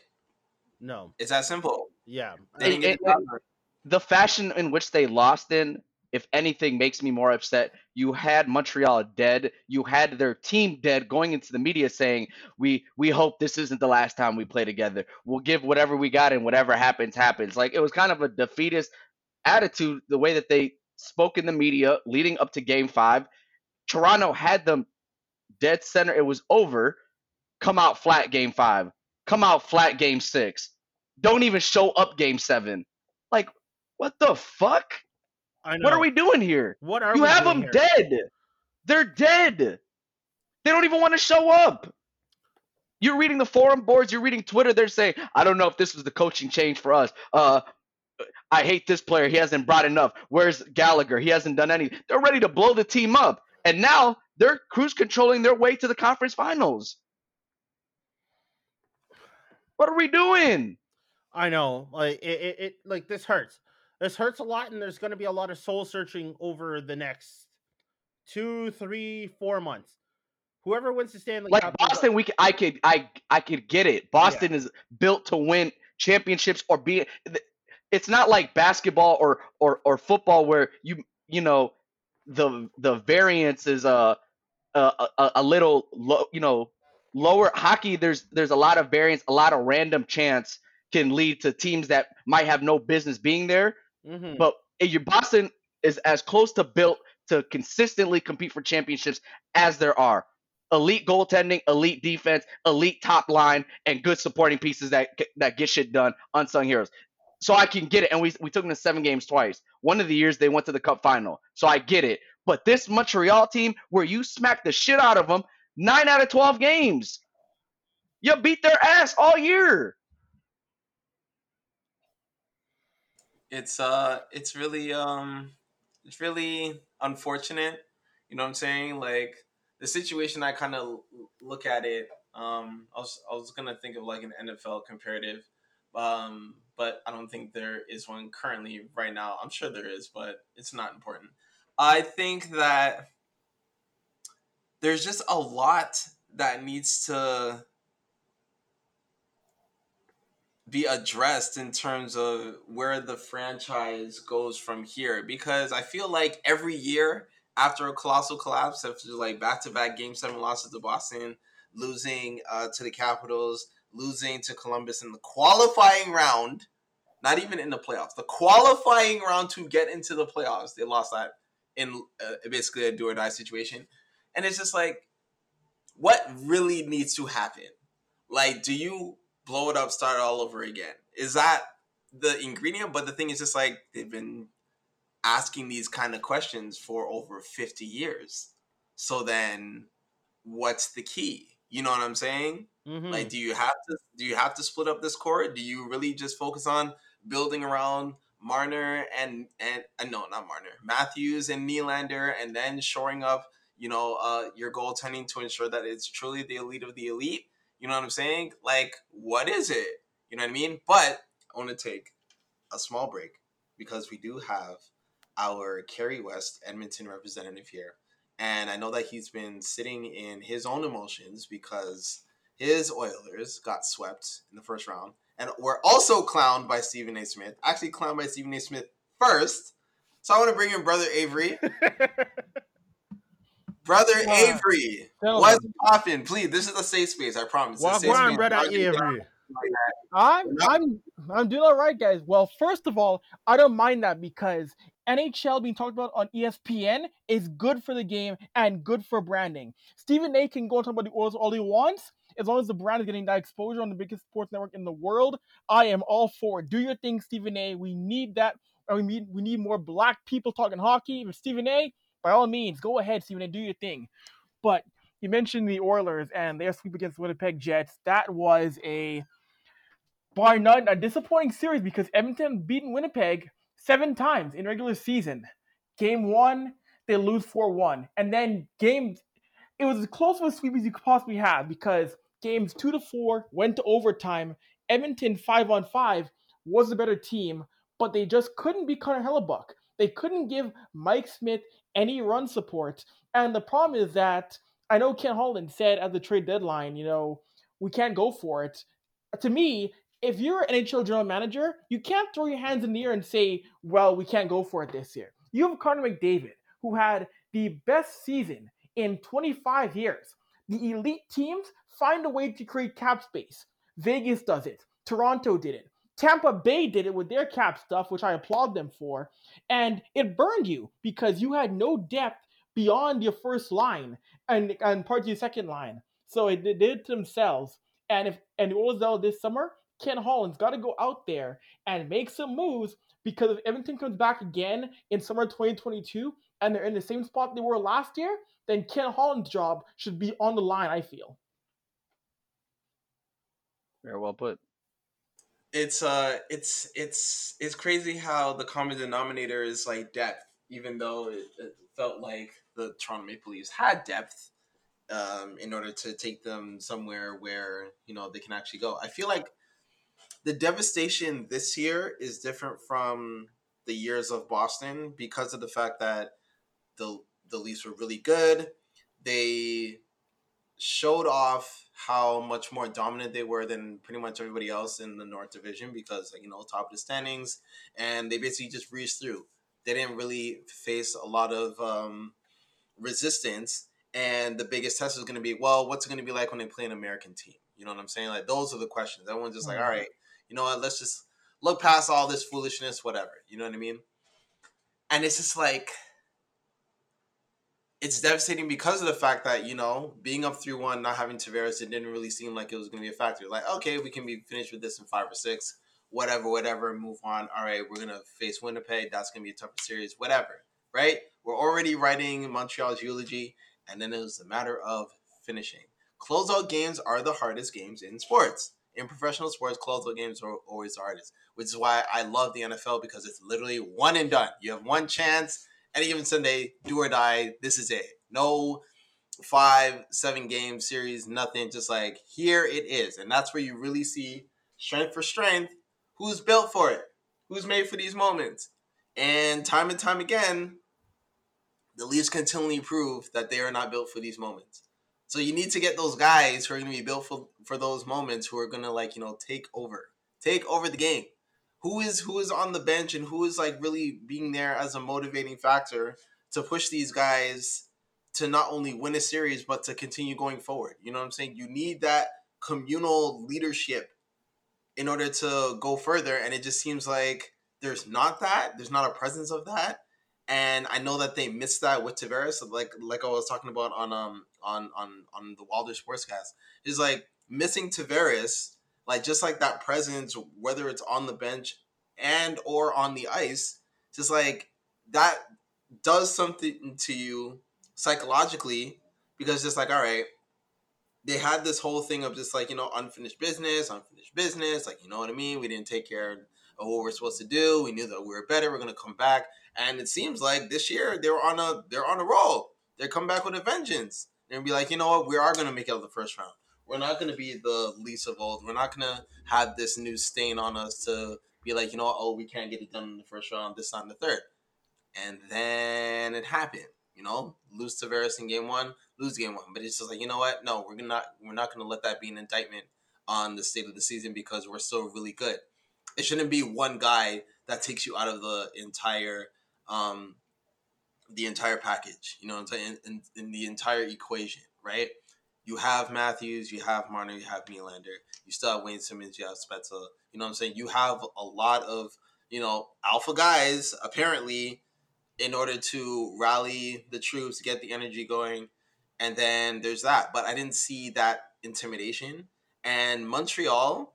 Speaker 4: No,
Speaker 1: it's that simple.
Speaker 4: Yeah,
Speaker 3: it, it, the fashion in which they lost in, if anything, makes me more upset. You had Montreal dead. You had their team dead, going into the media saying, "We we hope this isn't the last time we play together. We'll give whatever we got, and whatever happens, happens." Like it was kind of a defeatist attitude, the way that they spoke in the media leading up to game five. Toronto had them dead center. It was over. Come out flat game five. Come out flat game six. Don't even show up game seven. Like, what the fuck? What are we doing here?
Speaker 4: What are
Speaker 3: you have them
Speaker 4: here?
Speaker 3: dead? They're dead. They don't even want to show up. You're reading the forum boards. You're reading Twitter. They're saying, "I don't know if this was the coaching change for us. Uh, I hate this player. He hasn't brought enough. Where's Gallagher? He hasn't done anything. They're ready to blow the team up. And now they're cruise controlling their way to the conference finals. What are we doing?
Speaker 4: I know, like it, it, it, like this hurts. This hurts a lot, and there's going to be a lot of soul searching over the next two, three, four months. Whoever wins the Stanley
Speaker 3: like
Speaker 4: Cup,
Speaker 3: Boston, we could, I could I I could get it. Boston yeah. is built to win championships or be. It's not like basketball or or or football where you you know the the variance is a a, a, a little low, you know lower. Hockey there's there's a lot of variance a lot of random chance can lead to teams that might have no business being there. Mm-hmm. but your boston is as close to built to consistently compete for championships as there are. Elite goaltending elite defense elite top line and good supporting pieces that that get shit done unsung heroes so I can get it. And we, we took them to seven games twice. One of the years they went to the cup final. So I get it. But this Montreal team, where you smack the shit out of them, nine out of 12 games, you beat their ass all year.
Speaker 1: It's uh it's really um it's really unfortunate. You know what I'm saying? Like the situation I kind of look at it um I was I was to think of like an NFL comparative. Um but I don't think there is one currently right now. I'm sure there is, but it's not important. I think that there's just a lot that needs to be addressed in terms of where the franchise goes from here because I feel like every year after a colossal collapse, after like back to back game seven losses to Boston, losing uh, to the Capitals, losing to Columbus in the qualifying round, not even in the playoffs. The qualifying round to get into the playoffs, they lost that in uh, basically a do or die situation. And it's just like, what really needs to happen? Like, do you blow it up, start all over again? Is that the ingredient? But the thing is just like, they've been asking these kind of questions for over 50 years. So then, what's the key? You know what I'm saying? Mm-hmm. Like, do you have to do you have to split up this core? Do you really just focus on building around Marner and and uh, no, not Marner, Matthews and Nylander, and then shoring up, you know, uh, your goaltending to ensure that it's truly the elite of the elite. You know what I'm saying? Like, what is it? You know what I mean? But I want to take a small break because we do have our Kerry West Edmonton representative here. And I know that he's been sitting in his own emotions because his Oilers got swept in the first round and were also clowned by Stephen A. Smith. Actually, clowned by Stephen A. Smith first. So I want to bring in Brother Avery. *laughs* Brother wow. Avery, what's popping? Please, this is a safe space. I promise.
Speaker 5: Walk on, Brother Avery. I'm I'm I'm doing all right, guys. Well, first of all, I don't mind that because NHL being talked about on ESPN is good for the game and good for branding. Stephen A. can go and talk about the Oilers all he wants, as long as the brand is getting that exposure on the biggest sports network in the world, I am all for it. Do your thing, Stephen A. We need that. We need we need more black people talking hockey. With Stephen A, by all means, go ahead, Stephen A. Do your thing. But you mentioned the Oilers and their sweep against the Winnipeg Jets. That was a by none a disappointing series because Edmonton beaten Winnipeg seven times in regular season. Game one, they lose 4-1. And then game it was as close of a sweep as you could possibly have because games two to four went to overtime. Edmonton five on five was a better team, but they just couldn't beat Connor Hellebuyck. They couldn't give Mike Smith any run support. And the problem is that I know Ken Holland said at the trade deadline, you know, we can't go for it. To me, if you're an NHL general manager, you can't throw your hands in the air and say, well, we can't go for it this year. You have Connor McDavid, who had the best season in 25 years. The elite teams find a way to create cap space. Vegas does it. Toronto did it. Tampa Bay did it with their cap stuff, which I applaud them for. And it burned you because you had no depth beyond your first line and, and part of your second line. So it, did it to themselves. And if and Ozell this summer, Ken Holland's got to go out there and make some moves because if Edmonton comes back again in summer 2022 and they're in the same spot they were last year, then Ken Holland's job should be on the line, I feel.
Speaker 3: Very well put.
Speaker 1: It's uh, it's it's it's crazy how the common denominator is like depth, even though it, it felt like the Toronto Maple Leafs had depth, um, in order to take them somewhere where you know they can actually go. I feel like the devastation this year is different from the years of Boston because of the fact that the the Leafs were really good. They showed off how much more dominant they were than pretty much everybody else in the North Division because you know top of the standings, and they basically just breezed through. They didn't really face a lot of um, resistance, and the biggest test is going to be well, what's it going to be like when they play an American team? You know what I'm saying? Like those are the questions. Everyone's just like, all right, you know what? Let's just look past all this foolishness, whatever. You know what I mean? And it's just like it's devastating because of the fact that you know being up three one, not having Tavares, it didn't really seem like it was going to be a factor. Like, okay, we can be finished with this in five or six, whatever, whatever, move on. All right, we're gonna face Winnipeg. That's gonna be a tougher series, whatever. Right? We're already writing Montreal's eulogy, and then it was a matter of finishing. Closeout games are the hardest games in sports. In professional sports, closeout games are always the hardest, which is why I love the NFL because it's literally one and done. You have one chance any given Sunday, do or die. This is it. No five, seven game series, nothing. Just like here it is, and that's where you really see strength for strength. Who's built for it? Who's made for these moments? And time and time again, the Leafs continually prove that they are not built for these moments. So you need to get those guys who are going to be built for, for those moments, who are going to like you know take over, take over the game who is who is on the bench and who is like really being there as a motivating factor to push these guys to not only win a series but to continue going forward. You know what I'm saying? You need that communal leadership in order to go further and it just seems like there's not that. There's not a presence of that. And I know that they missed that with Tavares, like like I was talking about on um on on on the Wilder Sportscast. Is like missing Tavares like just like that presence, whether it's on the bench and or on the ice, just like that does something to you psychologically because it's like, all right, they had this whole thing of just like, you know, unfinished business, unfinished business, like you know what I mean? We didn't take care of what we're supposed to do. We knew that we were better, we're gonna come back. And it seems like this year they're on a they're on a roll. They're coming back with a vengeance. And be like, you know what, we are gonna make it out the first round. We're not going to be the least of old. We're not going to have this new stain on us to be like, you know, oh, we can't get it done in the first round, this time the third. And then it happened. You know, lose to Tavares in game one, lose game one. But it's just like, you know what? No, we're not. We're not to let that be an indictment on the state of the season because we're still really good. It shouldn't be one guy that takes you out of the entire um, the entire package. You know I'm saying? In, in, in the entire equation, right? You have Matthews, you have Marner, you have Nylander, you still have Wayne Simmonds, you have Spezza. You know what I'm saying? You have a lot of, you know, alpha guys apparently in order to rally the troops, get the energy going. And then there's that. But I didn't see that intimidation. And Montreal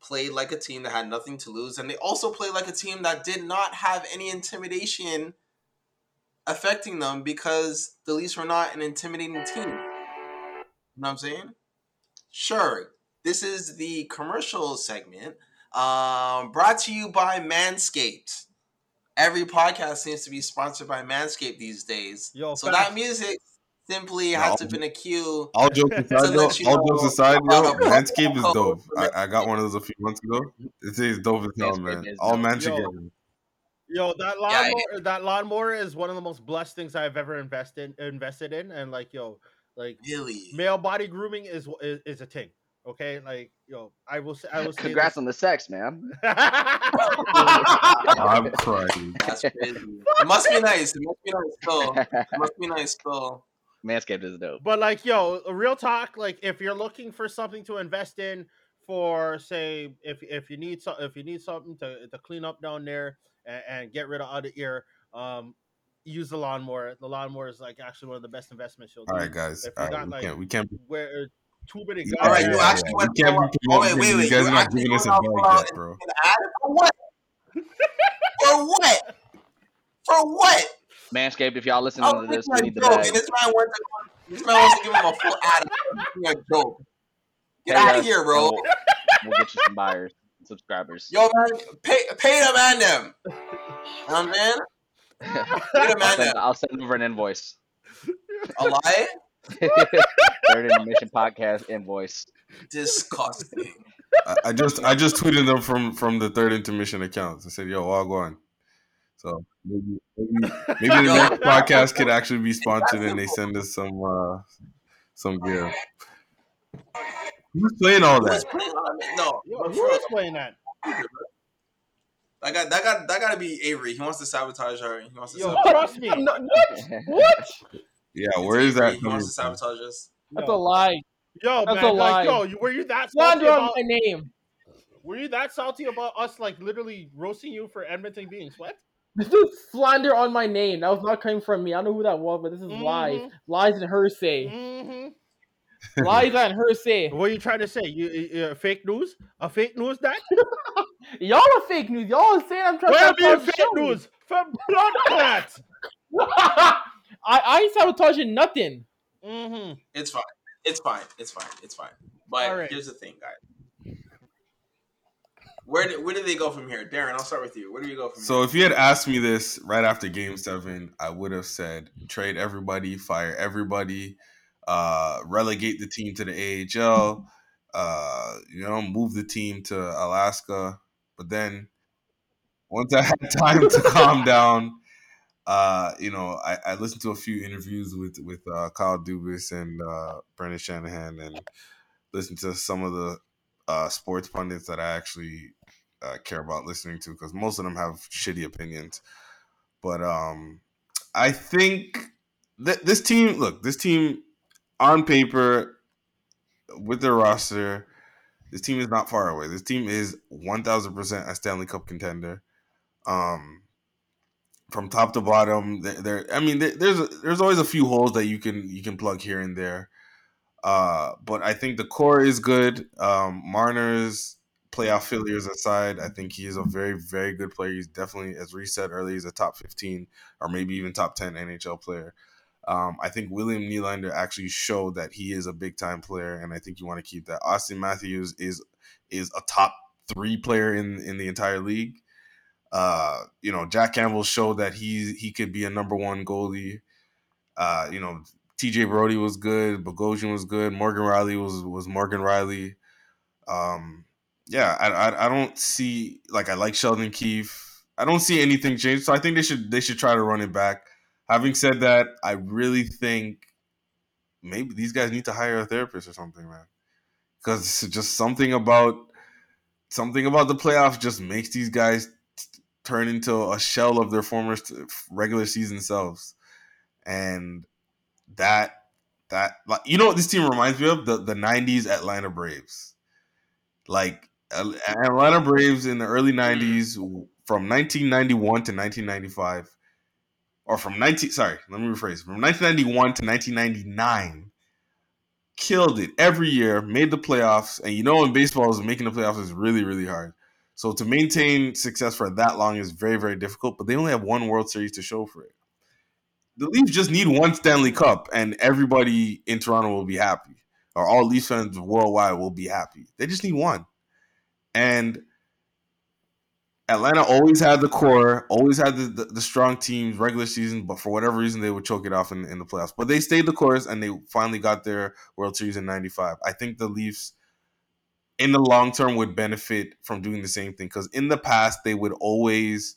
Speaker 1: played like a team that had nothing to lose. And they also played like a team that did not have any intimidation affecting them because the Leafs were not an intimidating team. You know what I'm saying? Sure. This is the commercial segment um, brought to you by Manscaped. Every podcast seems to be sponsored by Manscaped these days. Yo, so that music simply no, has to been a cue.
Speaker 2: All jokes *laughs* aside, though, all jokes aside, yo, Manscaped is dope. I, I, got one of those a few months ago. It is dope as hell, man. All man together.
Speaker 4: Yo, that lawnmower, yeah, that lawnmower is one of the most blessed things I've ever invested invested in, and like, yo, like
Speaker 1: really,
Speaker 4: male body grooming is is, is a thing. Okay, like yo, I will say, I will *laughs* say.
Speaker 3: Congrats this. on the sex, man. *laughs*
Speaker 2: I'm crying.
Speaker 1: That's crazy. It must be nice. It must be nice, though. It must be nice, though.
Speaker 3: Manscaped is dope.
Speaker 4: But like, yo, real talk. Like, if you're looking for something to invest in, for say, if if you need so, if you need something to to clean up down there and, and get rid of other ear, um, use the lawnmower. The lawnmower is like actually one of the best investments you'll
Speaker 2: do. All right, guys. All right, got, we like, can't. We can't.
Speaker 4: Where uh, too many.
Speaker 1: Guys, All right, you actually yeah, went. Can't be oh, wait, wait, wait. You guys are not giving us a bag bro. For what? For what? For what?
Speaker 3: Manscaped, if y'all listening to this, we need the bag.
Speaker 1: This man wants to, this man wants to give him a full ad. A joke. Get out of here, bro.
Speaker 3: We'll, we'll get you some buyers, subscribers.
Speaker 1: Yo, man, pay, pay them and them. You know what I'm saying? *laughs*
Speaker 3: I'll, send, I'll send over an invoice.
Speaker 1: A lie? *laughs*
Speaker 3: Third Intermission Podcast invoice.
Speaker 1: Disgusting.
Speaker 2: I, I just I just tweeted them from from the third intermission accounts. I said, "Yo, all going." So maybe maybe, maybe the *laughs* next podcast could actually be sponsored and they send us some uh some gear. Who's playing all
Speaker 1: Who's
Speaker 2: that?
Speaker 1: playing on it? No,
Speaker 4: Yo,
Speaker 1: but
Speaker 4: who
Speaker 1: for real,
Speaker 4: is playing that?
Speaker 1: That got that got that got to be Avery. He wants to sabotage her. He wants to
Speaker 4: Yo,
Speaker 1: sabotage.
Speaker 4: trust me.
Speaker 5: Not- what? What?
Speaker 2: Yeah,
Speaker 1: It's
Speaker 2: where is that
Speaker 1: Avery. He
Speaker 2: coming
Speaker 1: wants to sabotage us.
Speaker 5: That's
Speaker 4: Yo,
Speaker 5: a lie.
Speaker 4: yo
Speaker 5: That's
Speaker 4: man,
Speaker 5: a
Speaker 4: like,
Speaker 5: lie.
Speaker 4: yo, you- were you that salty
Speaker 5: Slander on
Speaker 4: about?
Speaker 5: my name.
Speaker 4: Were you that salty about us, like literally roasting you for Edmonton being swept?
Speaker 5: This is slander on my name. That was not coming from me. I don't know who that was, but this is lies.
Speaker 4: Mhm.
Speaker 5: Lies and hearsay.
Speaker 4: Mm-hmm.
Speaker 5: Lies and hearsay.
Speaker 4: What are you trying to say? You, you uh, fake news? A fake news that? *laughs*
Speaker 5: Y'all are fake news. Y'all are saying I'm trying
Speaker 4: Where
Speaker 5: to
Speaker 4: be
Speaker 5: sabotage the
Speaker 4: fake
Speaker 5: show.
Speaker 4: news? For blood clots. *laughs*
Speaker 5: I, I ain't sabotaging nothing.
Speaker 4: Mm-hmm.
Speaker 1: It's fine. It's fine. It's fine. It's fine. But
Speaker 4: All right.
Speaker 1: here's the thing, guys. Where did where do they go from here, Darren? I'll start with you. Where do you go from
Speaker 2: So
Speaker 1: here?
Speaker 2: if you had asked me this right after Game Seven, I would have said trade everybody, fire everybody, uh, relegate the team to the AHL, uh, you know, move the team to Alaska. But then once I *laughs* had time to calm *laughs* down, uh, you know, I, I listened to a few interviews with with uh, Kyle Dubas and uh, Brendan Shanahan, and listened to some of the uh, sports pundits that I actually uh, care about listening to because most of them have shitty opinions. But um, I think that this team, look, this team on paper with their roster, this team is not far away. This team is one thousand percent a Stanley Cup contender. Um, from top to bottom, there. I mean, there, there's there's always a few holes that you can you can plug here and there. Uh, but I think the core is good. Um, Marner's playoff failures aside, I think he is a very, very good player. He's definitely, as Reese said earlier, he's a top 15 or maybe even top 10 NHL player. Um, I think William Nylander actually showed that he is a big time player, and I think you want to keep that. Auston Matthews is is a top three player in in the entire league. Uh, you know, Jack Campbell showed that he he could be a number one goalie. Uh, you know, TJ Brodie was good, Bogosian was good, Morgan Rielly was was Morgan Rielly. Um, yeah, I, I I don't see like I like Sheldon Keefe. I don't see anything change, so I think they should they should try to run it back. Having said that, I really think maybe these guys need to hire a therapist or something, man. Because just something about something about the playoffs just makes these guys t- turn into a shell of their former st- regular season selves, and that that like you know what this team reminds me of? The the '90s Atlanta Braves, like Atlanta Braves in the early mm. '90s from 1991 to 1995 or from 19 sorry let me rephrase. From 1991 to 1999 killed it every year made the playoffs and you know in baseball is making the playoffs is really really hard. So to maintain success for that long is very very difficult but they only have one world series to show for it. The leafs just need one stanley cup and everybody in toronto will be happy or all leafs fans worldwide will be happy. They just need one. And Atlanta always had the core, always had the, the, the, strong teams regular season, but for whatever reason they would choke it off in, in the playoffs. But they stayed the course and they finally got their World Series in '95. I think the Leafs, in the long term, would benefit from doing the same thing because in the past they would always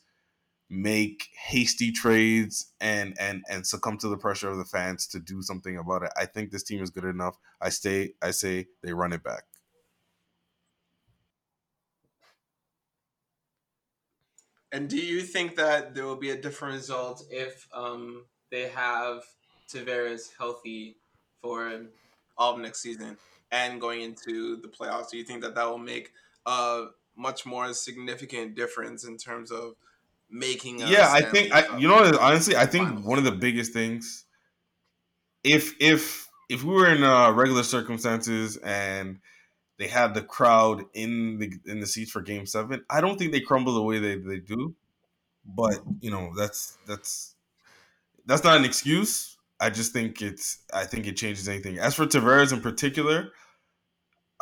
Speaker 2: make hasty trades and and and succumb to the pressure of the fans to do something about it. I think this team is good enough. I stay. I say they run it back.
Speaker 1: And do you think that there will be a different result if um, they have Tavares healthy for all of next season and going into the playoffs? Do you think that that will make a much more significant difference in terms of making?
Speaker 2: yeah, I think I, you know honestly, I think finals. one of the biggest things, if if if we were in uh, regular circumstances and they had the crowd in the in the seats for game seven. I don't think they crumble the way they, they do. But, you know, that's that's that's not an excuse. I just think it's I think it changes anything. As for Tavares in particular,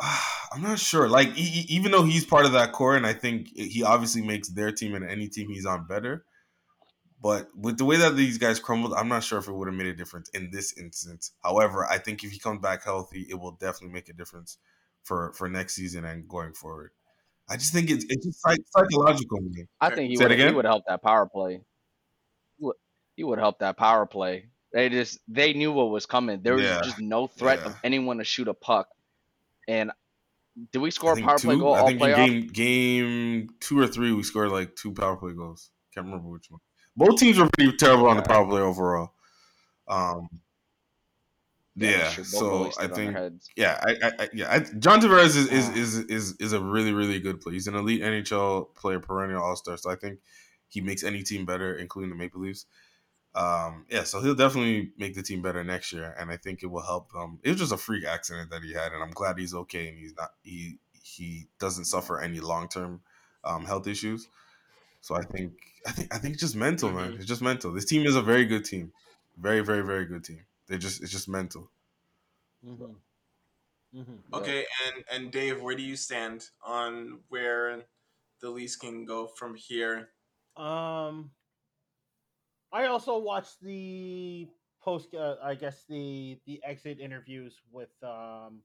Speaker 2: *sighs* I'm not sure. Like he, even though he's part of that core, and I think he obviously makes their team and any team he's on better. But with the way that these guys crumbled, I'm not sure if it would have made a difference in this instance. However, I think if he comes back healthy, it will definitely make a difference for for next season and going forward. I just think it's it's just psych- psychological. Man.
Speaker 3: I think he
Speaker 2: Say
Speaker 3: would he would help that power play. He would help that power play. They just they knew what was coming. There was
Speaker 2: Yeah,
Speaker 3: just no threat
Speaker 2: yeah.
Speaker 3: of anyone to shoot a puck. And did we score a power play goal
Speaker 2: I
Speaker 3: all
Speaker 2: think in game game two or three we scored like two power play goals. Can't remember which one. Both teams were pretty terrible on the power play overall. Um, yeah. So I
Speaker 3: stood on their
Speaker 2: think yeah, I, I, yeah, I, John Tavares is is,
Speaker 3: Ah.
Speaker 2: is is is a really really good player. He's an elite NHL player, perennial All Star. So I think he makes any team better, including the Maple Leafs. Um, yeah, so he'll definitely make the team better next year, and I think it will help. Um, it was just a freak accident that he had, and I'm glad he's okay and he's not he he doesn't suffer any long term um, health issues. So I think I think I think it's just mental, man.
Speaker 1: Mhm.
Speaker 2: It's just mental. This team is a very good team, very very very good team. They just it's just mental.
Speaker 4: Mm-hmm. Mm-hmm.
Speaker 1: Okay, and and Dave, where do you stand on where the Leafs can go from here?
Speaker 4: Um, I also watched the post. Uh, I guess the the exit interviews with um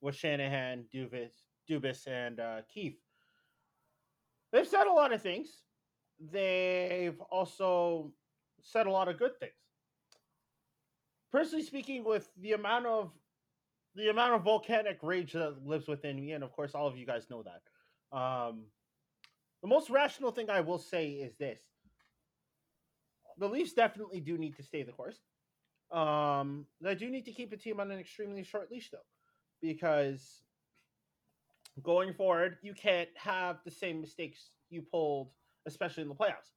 Speaker 4: with Shanahan, Dubas, Dubas, and uh, Keefe. They've said a lot of things. They've also said a lot of good things. Personally speaking, with the amount of the amount of volcanic rage that lives within me, and of course, all of you guys know that. Um, the most rational thing I will say is this: the Leafs definitely do need to stay the course. Um, they do need to keep the team on an extremely short leash, though, because going forward, you can't have the same mistakes you pulled, especially in the playoffs.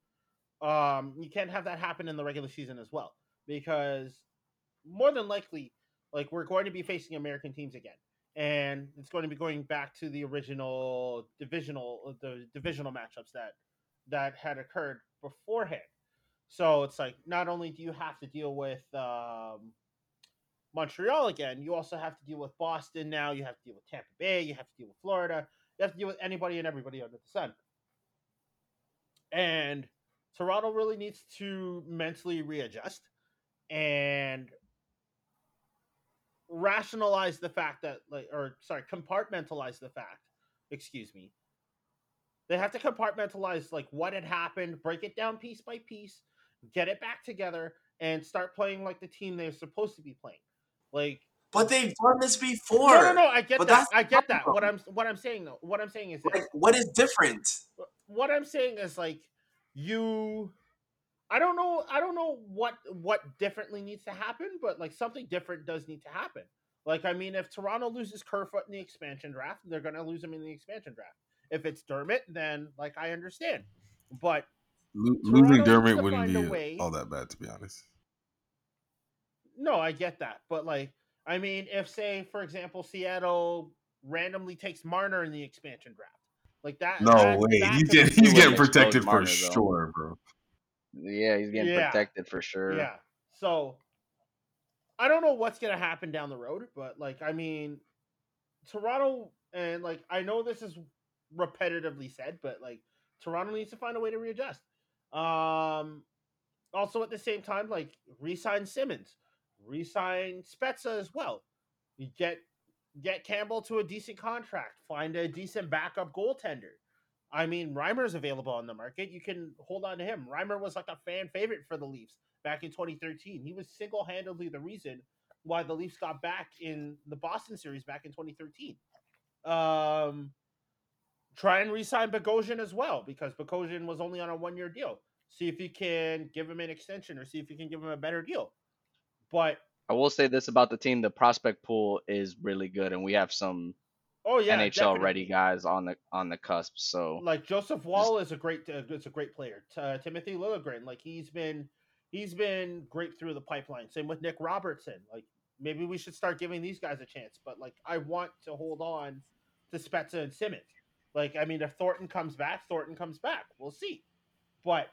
Speaker 4: Um, you can't have that happen in the regular season as well, because more than likely, like we're going to be facing American teams again, and it's going to be going back to the original divisional the divisional matchups that that had occurred beforehand. So it's like not only do you have to deal with um, Montreal again, you also have to deal with Boston now. You have to deal with Tampa Bay. You have to deal with Florida. You have to deal with anybody and everybody under the sun. And Toronto really needs to mentally readjust and rationalize the fact that like or sorry compartmentalize the fact excuse me. They have to compartmentalize like what had happened break it down piece by piece get it back together and start playing like the team they're supposed to be playing. Like
Speaker 1: But they've done this before.
Speaker 4: no no no i get
Speaker 1: But
Speaker 4: that i get that. What i'm what i'm saying though what i'm saying is this.
Speaker 1: Like, what is different?
Speaker 4: what I'm saying is like you I don't know I don't know what what differently needs to happen, but like something different does need to happen. Like I mean if Toronto loses Kerfoot in the expansion draft, they're gonna lose him in the expansion draft. If it's Dermott, then like I understand. But Toronto
Speaker 2: losing
Speaker 4: Dermott
Speaker 2: wouldn't be
Speaker 4: way-
Speaker 2: all that bad, to be honest.
Speaker 4: no, I get that. But like I mean if say for example Seattle randomly takes Marner in the expansion draft. Like that
Speaker 2: No
Speaker 4: that-
Speaker 2: way.
Speaker 4: that
Speaker 2: He's getting he's getting protected for
Speaker 3: Marner,
Speaker 2: sure, bro.
Speaker 3: Yeah, he's getting
Speaker 4: Yeah.
Speaker 3: protected for sure.
Speaker 4: Yeah. So I don't know what's gonna happen down the road, but like I mean, Toronto and like I know this is repetitively said, but like Toronto needs to find a way to readjust. Um also at the same time, like re-sign Simmonds, re-sign Spezza as well. You get get Campbell to a decent contract, find a decent backup goaltender. I mean, Reimer's available on the market. You can hold on to him. Reimer was like a fan favorite for the Leafs back in 2013. He was single handedly the reason why the Leafs got back in the Boston series back in 2013. Um, try and re-sign Bogosian as well because Bogosian was only on a one-year deal. See if you can give him an extension or see if you can give him a better deal. But
Speaker 3: I will say this about the team: the prospect pool is really good, and we have some
Speaker 4: oh yeah,
Speaker 3: NHL ready guys on the on the cusp. So
Speaker 4: like Joseph Woll is a great uh, is a great player. Uh, Timothy Liljegren, like he's been he's been great through the pipeline. Same with Nick Robertson. Like maybe we should start giving these guys a chance. But like I want to hold on to Spezza and Simmonds. Like I mean, if Thornton comes back, Thornton comes back. We'll see. But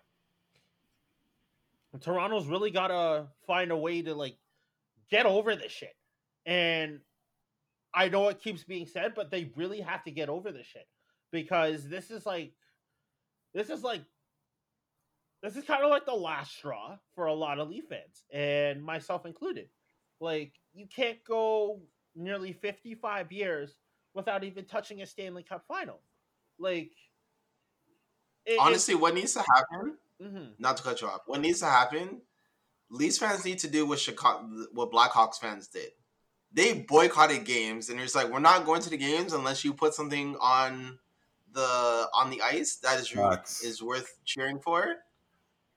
Speaker 4: Toronto's really got to find a way to like get over this shit. And I know it keeps being said, but they really have to get over this shit because this is like this is like this is kind of like the last straw for a lot of Leaf fans and myself included. Like you can't go nearly 55 years without even touching a Stanley Cup final. Like, it-
Speaker 1: Honestly, what needs to happen?
Speaker 4: mhm.
Speaker 1: Not to cut you off. What needs to happen? Leafs fans need to do what Chicago, what Blackhawks fans did. They boycotted games, and it's like we're not going to the games unless you put something on the on the ice that is
Speaker 2: Facts.
Speaker 1: is worth cheering for.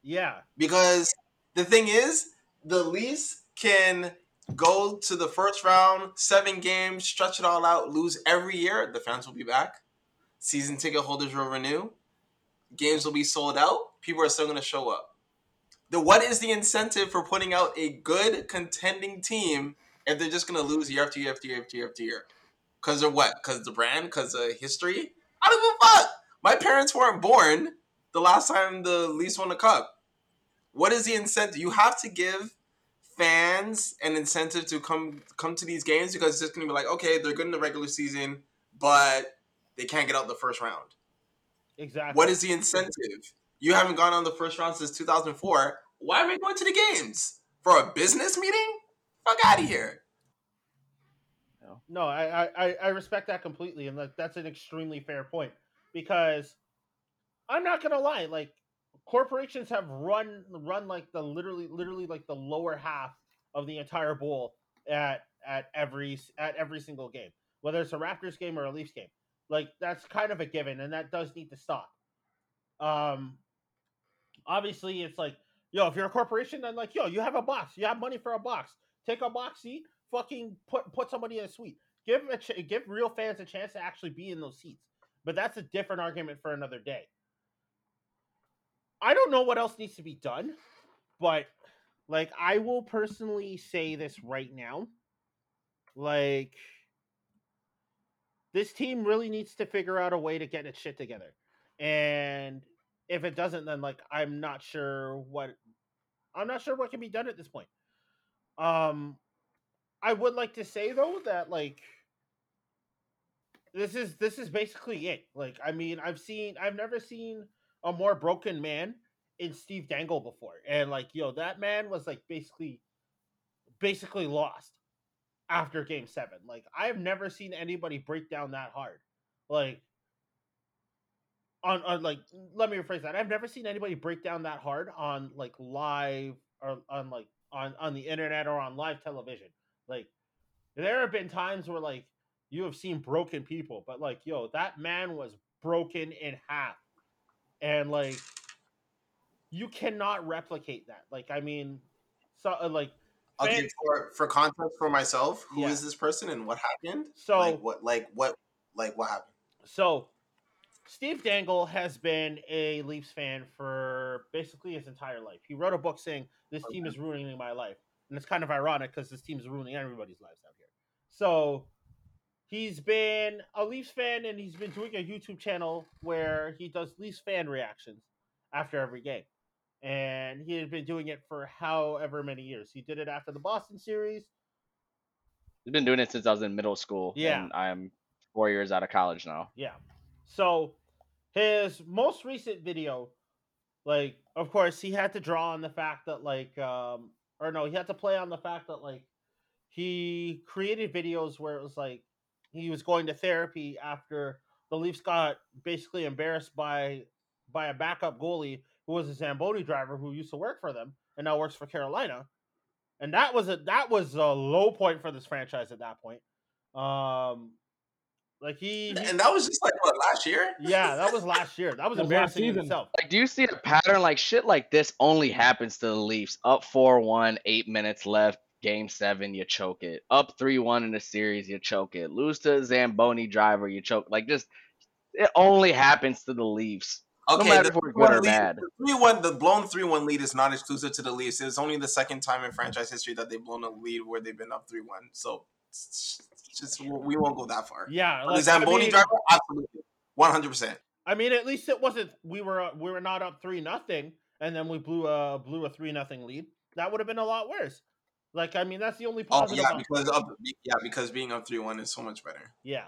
Speaker 4: yeah,
Speaker 1: because the thing is, the Leafs can go to the first round, seven games, stretch it all out, lose every year. The fans will be back. Season ticket holders will renew. Games will be sold out. People are still going to show up. The what is the incentive for putting out a good contending team if they're just going to lose year after year after year after year after year? Because of what? Because the brand? Because of history? I don't give a fuck. My parents weren't born the last time the Leafs won a cup. What is the incentive? You have to give fans an incentive to come come to these games because it's just gonna be like, okay, they're good in the regular season, but they can't get out the first round.
Speaker 4: exactly.
Speaker 1: What is the incentive? You haven't gone on the first round since 2004. Why are we going to the games for a business meeting? Fuck out of here.
Speaker 4: No, I, I- I I respect that completely, and that's an extremely fair point because I'm not gonna lie, like corporations have run run like the literally literally like the lower half of the entire bowl at at every at every single game, whether it's a Raptors game or a Leafs game. Like that's kind of a given, and that does need to stop. Um, obviously, it's like yo, if you're a corporation, then like yo, you have a box, you have money for a box, take a box seat, fucking put put somebody in a suite. Give a ch- give real fans a chance to actually be in those seats. But that's a different argument for another day. I don't know what else needs to be done, but like I will personally say this right now. Like this team really needs to figure out a way to get its shit together. And if it doesn't then like I'm not sure what I'm not sure what can be done at this point. Um I would like to say though that like this is this is basically it. Like I mean, I've seen I've never seen a more broken man in Steve Dangle before. And like, yo, that man was like basically basically lost after game 7. Like I have never seen anybody break down that hard. Like on, on like let me rephrase that. I've never seen anybody break down that hard on like live or on like on on the internet or on live television. Like there have been times where like you have seen broken people, but like yo, that man was broken in half. And like you cannot replicate that. Like I mean so uh, like
Speaker 1: Okay, for for context for myself, who is
Speaker 4: Yeah.
Speaker 1: this person and what happened?
Speaker 4: so
Speaker 1: like what like what like what happened?
Speaker 4: So, Steve Dangle has been a Leafs fan for basically his entire life. He wrote a book saying, This team is ruining my life. And it's kind of ironic because this team is ruining everybody's lives out here. So, he's been a Leafs fan and he's been doing a YouTube channel where he does Leafs fan reactions after every game. And he had been doing it for however many years. He did it after the Boston series.
Speaker 3: He's been doing it since I was in middle school.
Speaker 4: Yeah.
Speaker 3: And I'm four years out of college now.
Speaker 4: Yeah. So his most recent video, like, of course, he had to draw on the fact that, like, um, or no, he had to play on the fact that, like, he created videos where it was like he was going to therapy after the Leafs got basically embarrassed by by a backup goalie who was a Zamboni driver who used to work for them and now works for Carolina. And that was a that was a low point for this franchise at that point. Um like he, he
Speaker 1: And that was just like what last year?
Speaker 4: yeah, that was last year. That was
Speaker 5: That was last
Speaker 4: embarrassing in itself.
Speaker 3: Like, do you see a pattern like shit like this only happens to the Leafs? Up four one, eight minutes left, game seven, you choke it. Up 3 1 in the series, you choke it. Lose to a Zamboni driver, you choke. Like, just, it only happens to the Leafs.
Speaker 1: Okay,
Speaker 3: matter
Speaker 1: the
Speaker 3: if we're good or
Speaker 1: 3-1 lead-
Speaker 3: bad.
Speaker 1: The three one, the blown three one lead is not exclusive to the Leafs. It's only the second time in franchise history that they've blown a lead where they've been up three one. So it's it's just we won't go that far.
Speaker 4: Yeah,
Speaker 1: the
Speaker 4: like, I
Speaker 1: Zamboni
Speaker 4: mean,
Speaker 1: driver, absolutely, one hundred percent.
Speaker 4: I mean, at least it wasn't we were uh, we were not up three nothing, and then we blew a blew a three nothing lead. That would have been a lot worse. Like, I mean, that's the only
Speaker 1: Oh
Speaker 4: positive.
Speaker 1: yeah,
Speaker 4: on-
Speaker 1: because up, yeah, because being up three one is so much better.
Speaker 4: yeah.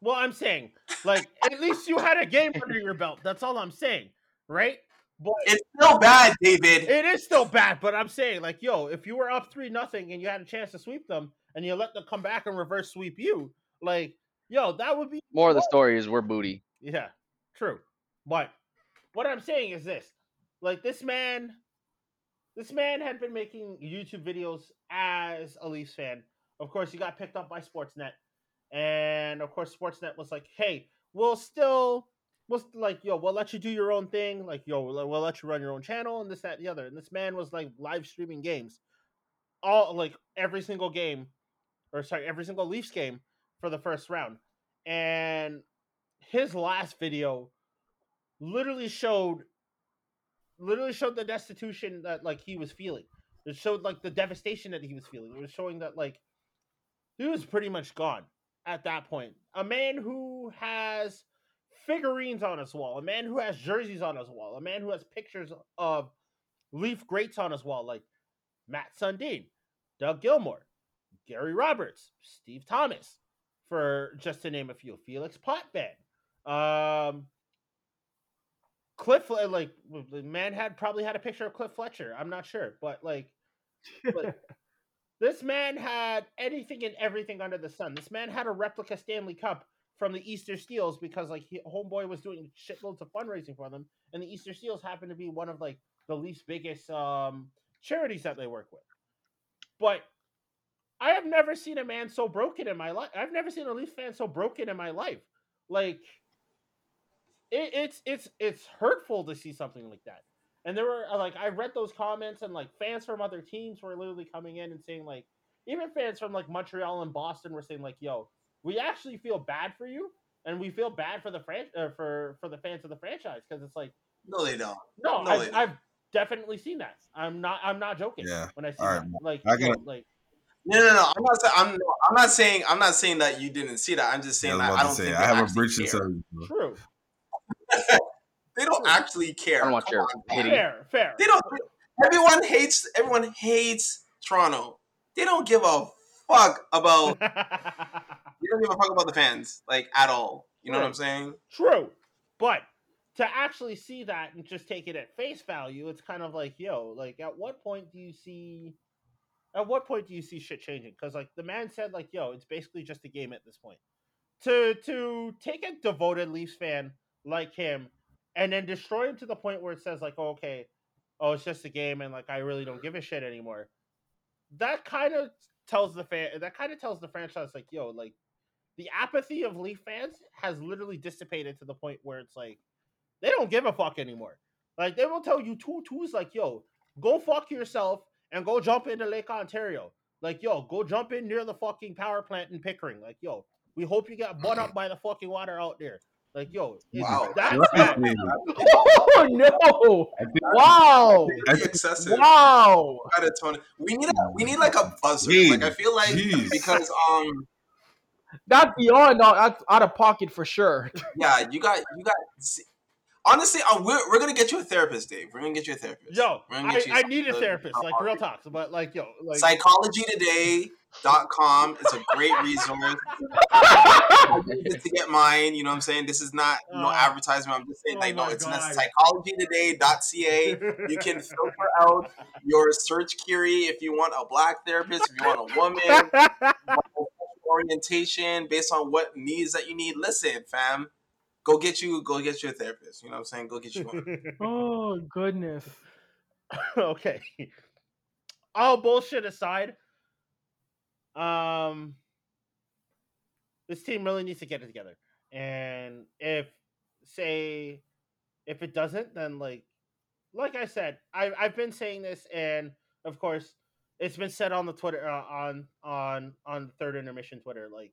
Speaker 4: Well, I'm saying, like, at least you had a game under your belt. That's all I'm saying, right? But
Speaker 1: It's still bad, David.
Speaker 4: it is still bad. But I'm saying, like, yo, if you were up three nothing and you had a chance to sweep them, and you let them come back and reverse sweep you, like, yo, that would be
Speaker 3: More of the story is we're booty.
Speaker 4: Yeah, true. But what I'm saying is this: like this man, this man had been making YouTube videos as a Leafs fan. Of course, he got picked up by Sportsnet, and of course, Sportsnet was like, "Hey, we'll still." Was like, yo, we'll let you do your own thing. Like, yo, we'll, let you run your own channel and this, that, and the other. And this man was like live streaming games, all like every single game, or sorry, every single Leafs game for the first round. And his last video literally showed literally showed the destitution that like he was feeling. It showed like the devastation that he was feeling. It was showing that like he was pretty much gone at that point. A man who has figurines on his wall, a man who has jerseys on his wall, a man who has pictures of Leaf greats on his wall, like Mats Sundin, Doug Gilmour, Gary Roberts, Steve Thomas, for just to name a few, Felix Potvin, um, Cliff, like the man had probably had a picture of Cliff Fletcher. I'm not sure, but like, but *laughs* this man had anything and everything under the sun. This man had a replica Stanley Cup from the Easter Seals because like Homeboy was doing shitloads of fundraising for them, and the Easter Seals happened to be one of like the least biggest um, charities that they work with. But I have never seen a man so broken in my life. I've never seen a Leaf fan so broken in my life. Like it, it's it's it's hurtful to see something like that. And there were like I read those comments and like fans from other teams were literally coming in and saying like even fans from like Montreal and Boston were saying like yo we actually feel bad for you and we feel bad for the fran- uh, for for the fans of the franchise because it's like
Speaker 1: no they don't
Speaker 4: no,
Speaker 1: no
Speaker 4: I've,
Speaker 1: they don't.
Speaker 4: I've definitely seen that I'm not I'm not joking
Speaker 2: Yeah.
Speaker 4: when I see
Speaker 2: All right,
Speaker 4: that like
Speaker 2: I gotta-
Speaker 4: yo, like
Speaker 1: No, no, no. I'm not. I'm. I'm not saying. I'm not saying that you didn't see that. I'm just
Speaker 2: Yeah, I
Speaker 1: saying
Speaker 2: was
Speaker 1: that I
Speaker 2: to
Speaker 1: don't
Speaker 2: say,
Speaker 1: think
Speaker 2: I have a
Speaker 1: actually
Speaker 2: bridge to
Speaker 1: care.
Speaker 2: tell you.
Speaker 4: true *laughs*
Speaker 1: They don't actually care.
Speaker 3: I don't want
Speaker 1: Come
Speaker 3: your
Speaker 1: on,
Speaker 3: pity.
Speaker 4: fair fair
Speaker 1: They don't. Everyone hates. Everyone hates Toronto. They don't give a fuck about. *laughs* you don't give a fuck about the fans, like at all. You know what I'm saying?
Speaker 4: True. But to actually see that and just take it at face value, it's kind of like, yo, like at what point do you see at what point do you see shit changing? Because like the man said, like, yo, it's basically just a game at this point. To to take a devoted Leafs fan like him and then destroy him to the point where it says like, oh, okay, oh, it's just a game and like I really don't give a shit anymore. That kind of tells the fan that kind of tells the franchise like, yo, like the apathy of Leaf fans has literally dissipated to the point where it's like they don't give a fuck anymore. Like they will tell you two twos like, yo, go fuck yourself and go jump into Lake Ontario. Like, yo, go jump in near the fucking power plant in Pickering. Like, yo, we hope you get butt up by the fucking water out there. Like, yo,
Speaker 1: Wow.
Speaker 2: That's
Speaker 4: bad. *laughs*
Speaker 5: Oh no!
Speaker 2: I
Speaker 5: Wow!
Speaker 1: It's excessive.
Speaker 5: Wow!
Speaker 1: Gotta tone. We need. A, we need like a buzzer.
Speaker 2: Jeez.
Speaker 1: Like I feel like
Speaker 2: Jeez.
Speaker 1: because um
Speaker 5: That's beyond. No, that's out of pocket for sure. *laughs*
Speaker 1: yeah you got you got. Honestly, um, we're, we're gonna get you a therapist, Dave. We're gonna get you a therapist.
Speaker 4: Yo, I, I need a therapist, like real talk. but like, yo, like,
Speaker 1: psychologytoday.com is a great resource. *laughs* Just to get mine you know what i'm saying? This is not no
Speaker 4: Uh,
Speaker 1: advertisement. I'm just saying
Speaker 4: oh
Speaker 1: like no
Speaker 4: my
Speaker 1: it's
Speaker 4: God.
Speaker 1: not psychologytoday.ca you can filter out your search query if you want a black therapist if you want a woman. *laughs* Orientation based on what needs that you need. Listen fam go get you go get you a therapist. You know what i'm saying? Go get you one. *laughs*
Speaker 5: Oh goodness.
Speaker 4: okay. All bullshit aside, um, this team really needs to get it together. And if, say, if it doesn't, then like, like I said, I I've been saying this, and of course, it's been said on the Twitter uh, on on on the third intermission Twitter. Like,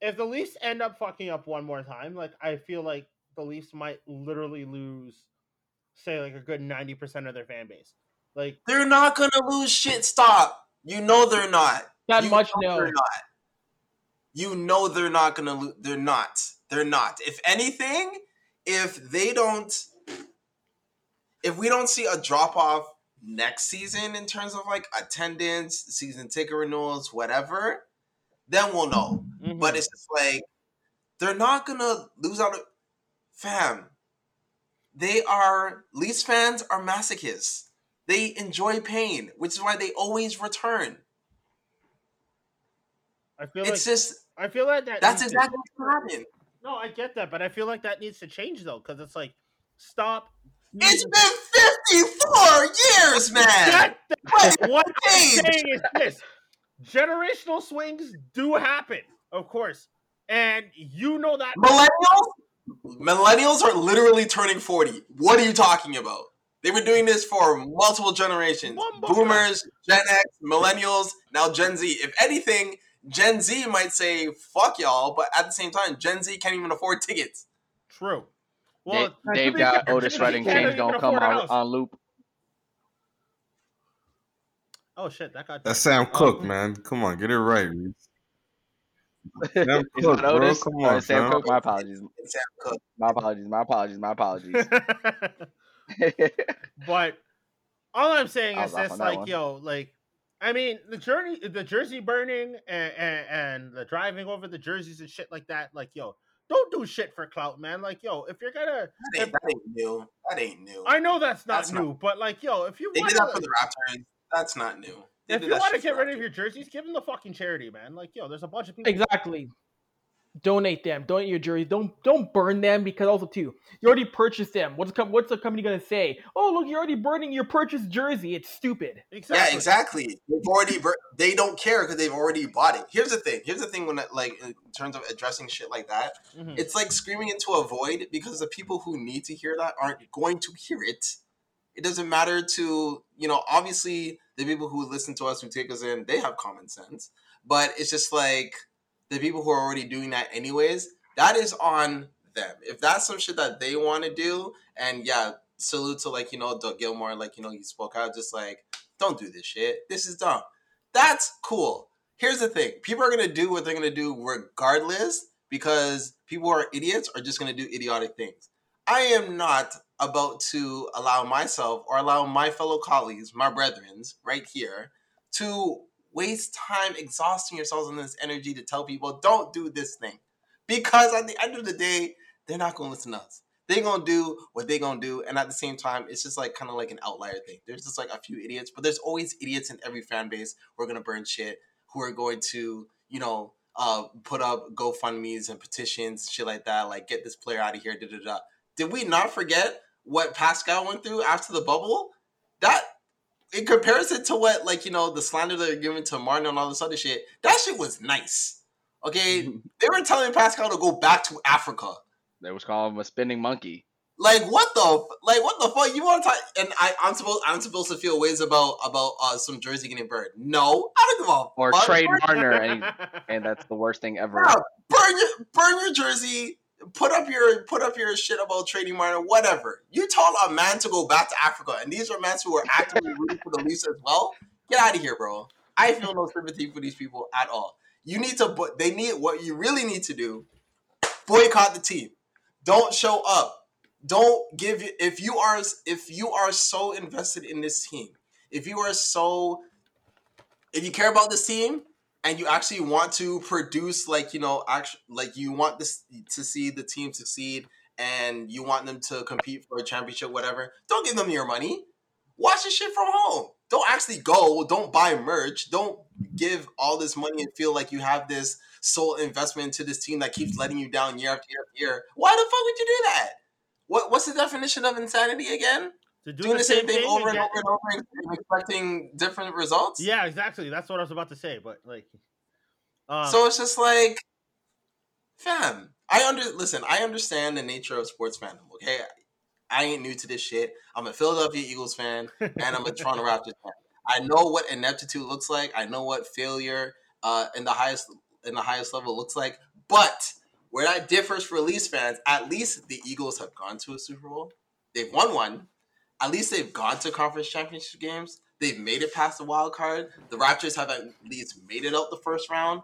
Speaker 4: if the Leafs end up fucking up one more time, like I feel like the Leafs might literally lose, say, like a good ninety percent of their fan base. Like,
Speaker 1: they're not gonna lose shit stop you know they're not
Speaker 5: That
Speaker 1: You
Speaker 5: much no.
Speaker 1: They're not. You know they're not gonna lose. They're not. They're not. If anything, if they don't, if we don't see a drop off next season in terms of like attendance, season ticket renewals, whatever, then we'll know.
Speaker 4: mhm.
Speaker 1: But it's just like they're not gonna lose out. Of, fam, they are. Leafs fans are masochists. They enjoy pain, which is why they always return
Speaker 4: I feel
Speaker 1: it's
Speaker 4: like
Speaker 1: just
Speaker 4: I feel like that.
Speaker 1: That's
Speaker 4: to-
Speaker 1: exactly what happened.
Speaker 4: No, I get that, but I feel like that needs to change though, because it's like, stop.
Speaker 1: It's been 54 years, man.
Speaker 4: That-
Speaker 1: What?
Speaker 4: what I'm saying is this: generational swings do happen, of course, and you know that.
Speaker 1: Millennials? Millennials are literally turning 40. What are you talking about? They've been doing this for multiple generations.
Speaker 4: Bumble
Speaker 1: Boomers, Gen X, Millennials, now Gen Z. If anything, Gen Z might say, fuck y'all, but at the same time, Gen Z can't even afford tickets.
Speaker 4: True.
Speaker 3: Dave,
Speaker 4: to
Speaker 3: Dave
Speaker 4: be
Speaker 3: got
Speaker 4: fair,
Speaker 3: Otis
Speaker 4: Gen Z
Speaker 3: Redding
Speaker 4: can't
Speaker 3: Change
Speaker 4: even
Speaker 3: Don't Come on, on loop.
Speaker 4: Oh shit, that got.
Speaker 2: That's Sam uh, Cooke, man. Come on, get it right. Reese. *laughs* Sam
Speaker 3: Cooke,
Speaker 2: bro. Come on,
Speaker 3: Sam
Speaker 2: fam.
Speaker 3: Cooke. My apologies.
Speaker 1: Sam Cooke.
Speaker 3: My apologies. My apologies. My apologies. *laughs* *laughs*
Speaker 4: but all I'm saying is
Speaker 3: was
Speaker 4: this: like,
Speaker 3: one.
Speaker 4: yo, like, I mean, the journey, the jersey burning, and, and and the driving over the jerseys and shit like that. Like, yo, don't do shit for clout, man. Like, yo, if you're gonna,
Speaker 1: That ain't, that ain't new. That ain't new.
Speaker 4: I know that's not
Speaker 1: That's not-
Speaker 4: new, but like, yo, if you
Speaker 1: they
Speaker 4: want
Speaker 1: did that for the Raptors. That's not new. They
Speaker 4: if you want to get rid of your jerseys, give them the fucking charity, man. Like, yo, there's a bunch of people.
Speaker 5: Exactly. Donate them. Donate your jerseys. Don't don't burn them because also too, you already purchased them. What's the com- what's the company gonna say? Oh look, you're already burning your purchased jersey. It's stupid.
Speaker 4: Exactly.
Speaker 1: Yeah, exactly. They've already bur- they don't care because they've already bought it. Here's the thing. Here's the thing when like in terms of addressing shit like that,
Speaker 4: Mhm.
Speaker 1: it's like screaming into a void because the people who need to hear that aren't going to hear it. It doesn't matter to you know. Obviously, the people who listen to us who take us in, they have common sense. But it's just like the people who are already doing that anyways. That is on them. If that's some shit that they want to do, and yeah, salute to like you know Doug Gilmour, like you know he spoke out, just like don't do this shit. This is dumb. That's cool. Here's the thing: people are gonna do what they're gonna do regardless because people who are idiots are just gonna do idiotic things. I am not about to allow myself or allow my fellow colleagues, my brethrens, right here, to waste time exhausting yourselves on this energy to tell people don't do this thing. Because at the end of the day, they're not gonna listen to us. They're gonna do what they're gonna do, and at the same time, it's just like kind of like an outlier thing. There's just like a few idiots, but there's always idiots in every fan base who are gonna burn shit, who are going to, you know, uh, put up GoFundmes and petitions, shit like that, like get this player out of here, da da da. Did we not forget what Pascal went through after the bubble? That in comparison to what like you know the slander they're giving to Marner and all this other shit, that shit was nice. Okay, *laughs* they were telling Pascal to go back to Africa.
Speaker 3: They was calling him a spinning monkey.
Speaker 1: Like what the like what the fuck you want to talk? And I I'm supposed I'm supposed to feel ways about about uh some jersey getting burned. No, I don't give a fuck.
Speaker 3: Or
Speaker 1: fuck.
Speaker 3: trade Marner, *laughs* and, and that's the worst thing ever.
Speaker 1: Yeah, burn your burn your jersey. Put up your put up your shit about trading Marner, whatever. You told a man to go back to Africa, and these are men who are actively *laughs* rooting for the Leafs as well. Get out of here, bro. I feel no sympathy for these people at all. You need to, but they need what you really need to do. Boycott the team. Don't show up. Don't give if you are if you are so invested in this team. If you are so if you care about this team and you actually want to produce like you know actually like you want this to see the team succeed and you want them to compete for a championship whatever don't give them your money. Watch the shit from home. Don't actually go. Don't buy merch. Don't give all this money and feel like you have this sole investment into this team that keeps letting you down year after year after year. Why the fuck would you do that? What what's the definition of insanity again
Speaker 4: to do
Speaker 1: doing the same thing over and
Speaker 4: get-
Speaker 1: over and over and expecting different results
Speaker 4: Yeah, exactly. That's what I was about to say. But like, um,
Speaker 1: so it's just like, fam. I under listen. I understand the nature of sports fandom. Okay, I ain't new to this shit. I'm a Philadelphia Eagles fan and I'm a Toronto *laughs* Raptors fan. I know what ineptitude looks like. I know what failure uh, in the highest in the highest level looks like. But where that differs for Leafs fans, at least the Eagles have gone to a Super Bowl. They've won one. At least they've gone to conference championship games. They've made it past the wild card. The Raptors have at least made it out the first round,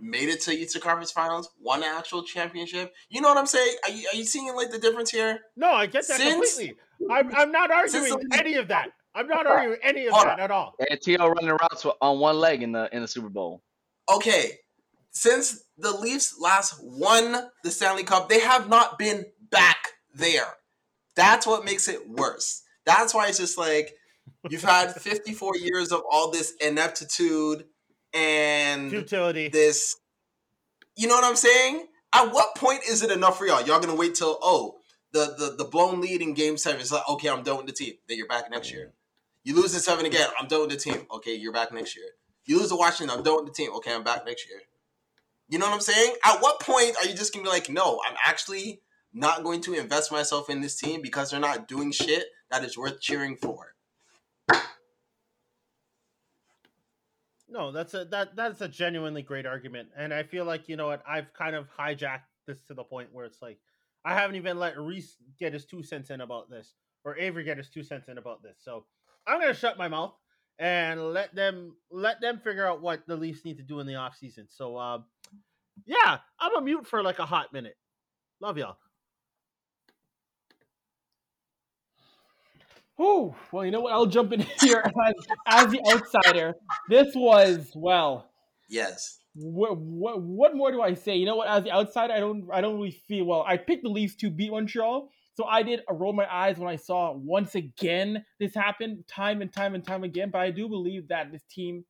Speaker 1: made it to Eastern Conference Finals, won an actual championship. You know what I'm saying? Are you, are you seeing like the difference here?
Speaker 4: no, I get that
Speaker 1: since-
Speaker 4: completely. I'm, I'm not arguing
Speaker 1: the-
Speaker 4: any of that. I'm not arguing any of that at all.
Speaker 3: And had T.O. running routes on one leg in the in the Super Bowl.
Speaker 1: Okay, since the Leafs last won the Stanley Cup, they have not been back there. That's what makes it worse. That's why it's just like you've had *laughs* 54 years of all this ineptitude and
Speaker 4: Futility.
Speaker 1: this you know what I'm saying? At what point is it enough for y'all? Y'all gonna wait till oh the the the blown lead in game seven is like okay I'm done with the team. Then you're back next year. You lose in seven again. I'm done with the team. Okay, you're back next year. You lose to Washington. I'm done with the team. Okay, I'm back next year. You know what I'm saying? At what point are you just gonna be like, no, I'm actually not going to invest myself in this team because they're not doing shit that is worth cheering for?
Speaker 4: No, that's a that that's a genuinely great argument, and I feel like you know what I've kind of hijacked this to the point where it's like I haven't even let Reese get his two cents in about this, or Avery get his two cents in about this. So I'm gonna shut my mouth and let them let them figure out what the Leafs need to do in the off season. So uh, yeah, I'm a mute for like a hot minute. Love y'all.
Speaker 5: Oh, well, you know what? I'll jump in *laughs* here as, as the outsider. This was well.
Speaker 1: Yes.
Speaker 5: What, what what more do I say? You know what? As the outsider, I don't I don't really feel well. I picked the Leafs to beat Montreal, so I did roll my eyes when I saw once again this happen, time and time and time again. But I do believe that this team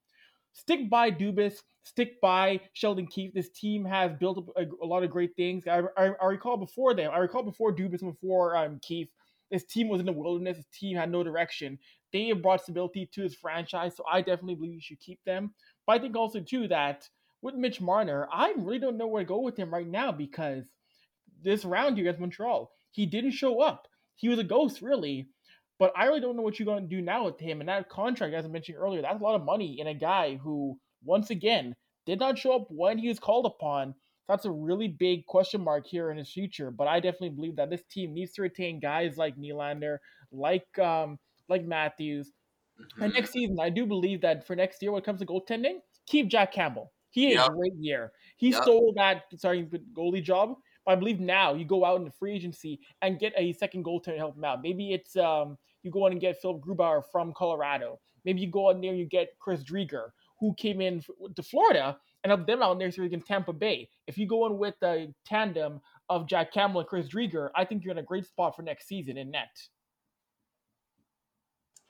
Speaker 5: stick by Dubas, stick by Sheldon Keefe. This team has built up a, a lot of great things. I, I, I, recall before them, I recall before Dubas and before um, Keefe, this team was in the wilderness. This team had no direction. They have brought stability to this franchise, so I definitely believe you should keep them. But I think also too that with Mitch Marner, I really don't know where to go with him right now because this round here against Montreal, he didn't show up. He was a ghost, really. But I really don't know what you're going to do now with him. And that contract, as I mentioned earlier, that's a lot of money in a guy who, once again, did not show up when he was called upon. That's a really big question mark here in his future. But I definitely believe that this team needs to retain guys like Nylander, like um, like Matthews. Mm-hmm. And next season, I do believe that for next year, when it comes to goaltending, keep Jack Campbell. He had yep. a great year. He yep. stole that starting goalie job. But I believe now you go out in the free agency and get a second goaltender to help him out. Maybe it's um, you go in and get Philipp Grubauer from Colorado. Maybe you go in there and you get Chris Driedger, who came in to Florida and helped them out next year against Tampa Bay. If you go in with the tandem of Jack Campbell and Chris Driedger, I think you're in a great spot for next season in net.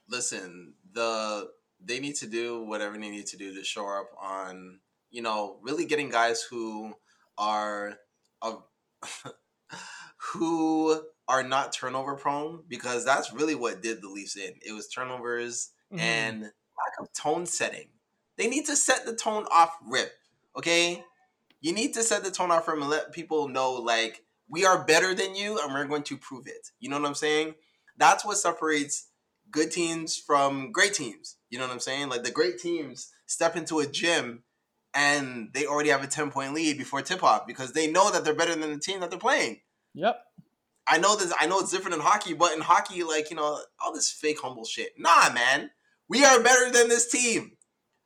Speaker 1: Listen, the they need to do whatever they need to do to show up on, you know, really getting guys who are of *laughs* who are not turnover prone because that's really what did the Leafs in. It was turnovers mm-hmm. and lack of tone setting. They need to set the tone off rip. Okay? You need to set the tone off rip and let people know like we are better than you and we're going to prove it. You know what I'm saying? That's what separates good teams from great teams. You know what I'm saying? Like the great teams step into a gym and they already have a 10 point lead before tip off because they know that they're better than the team that they're playing.
Speaker 5: Yep.
Speaker 1: I know this. I know it's different in hockey, but in hockey, like you know, all this fake humble shit. Nah, man, we are better than this team.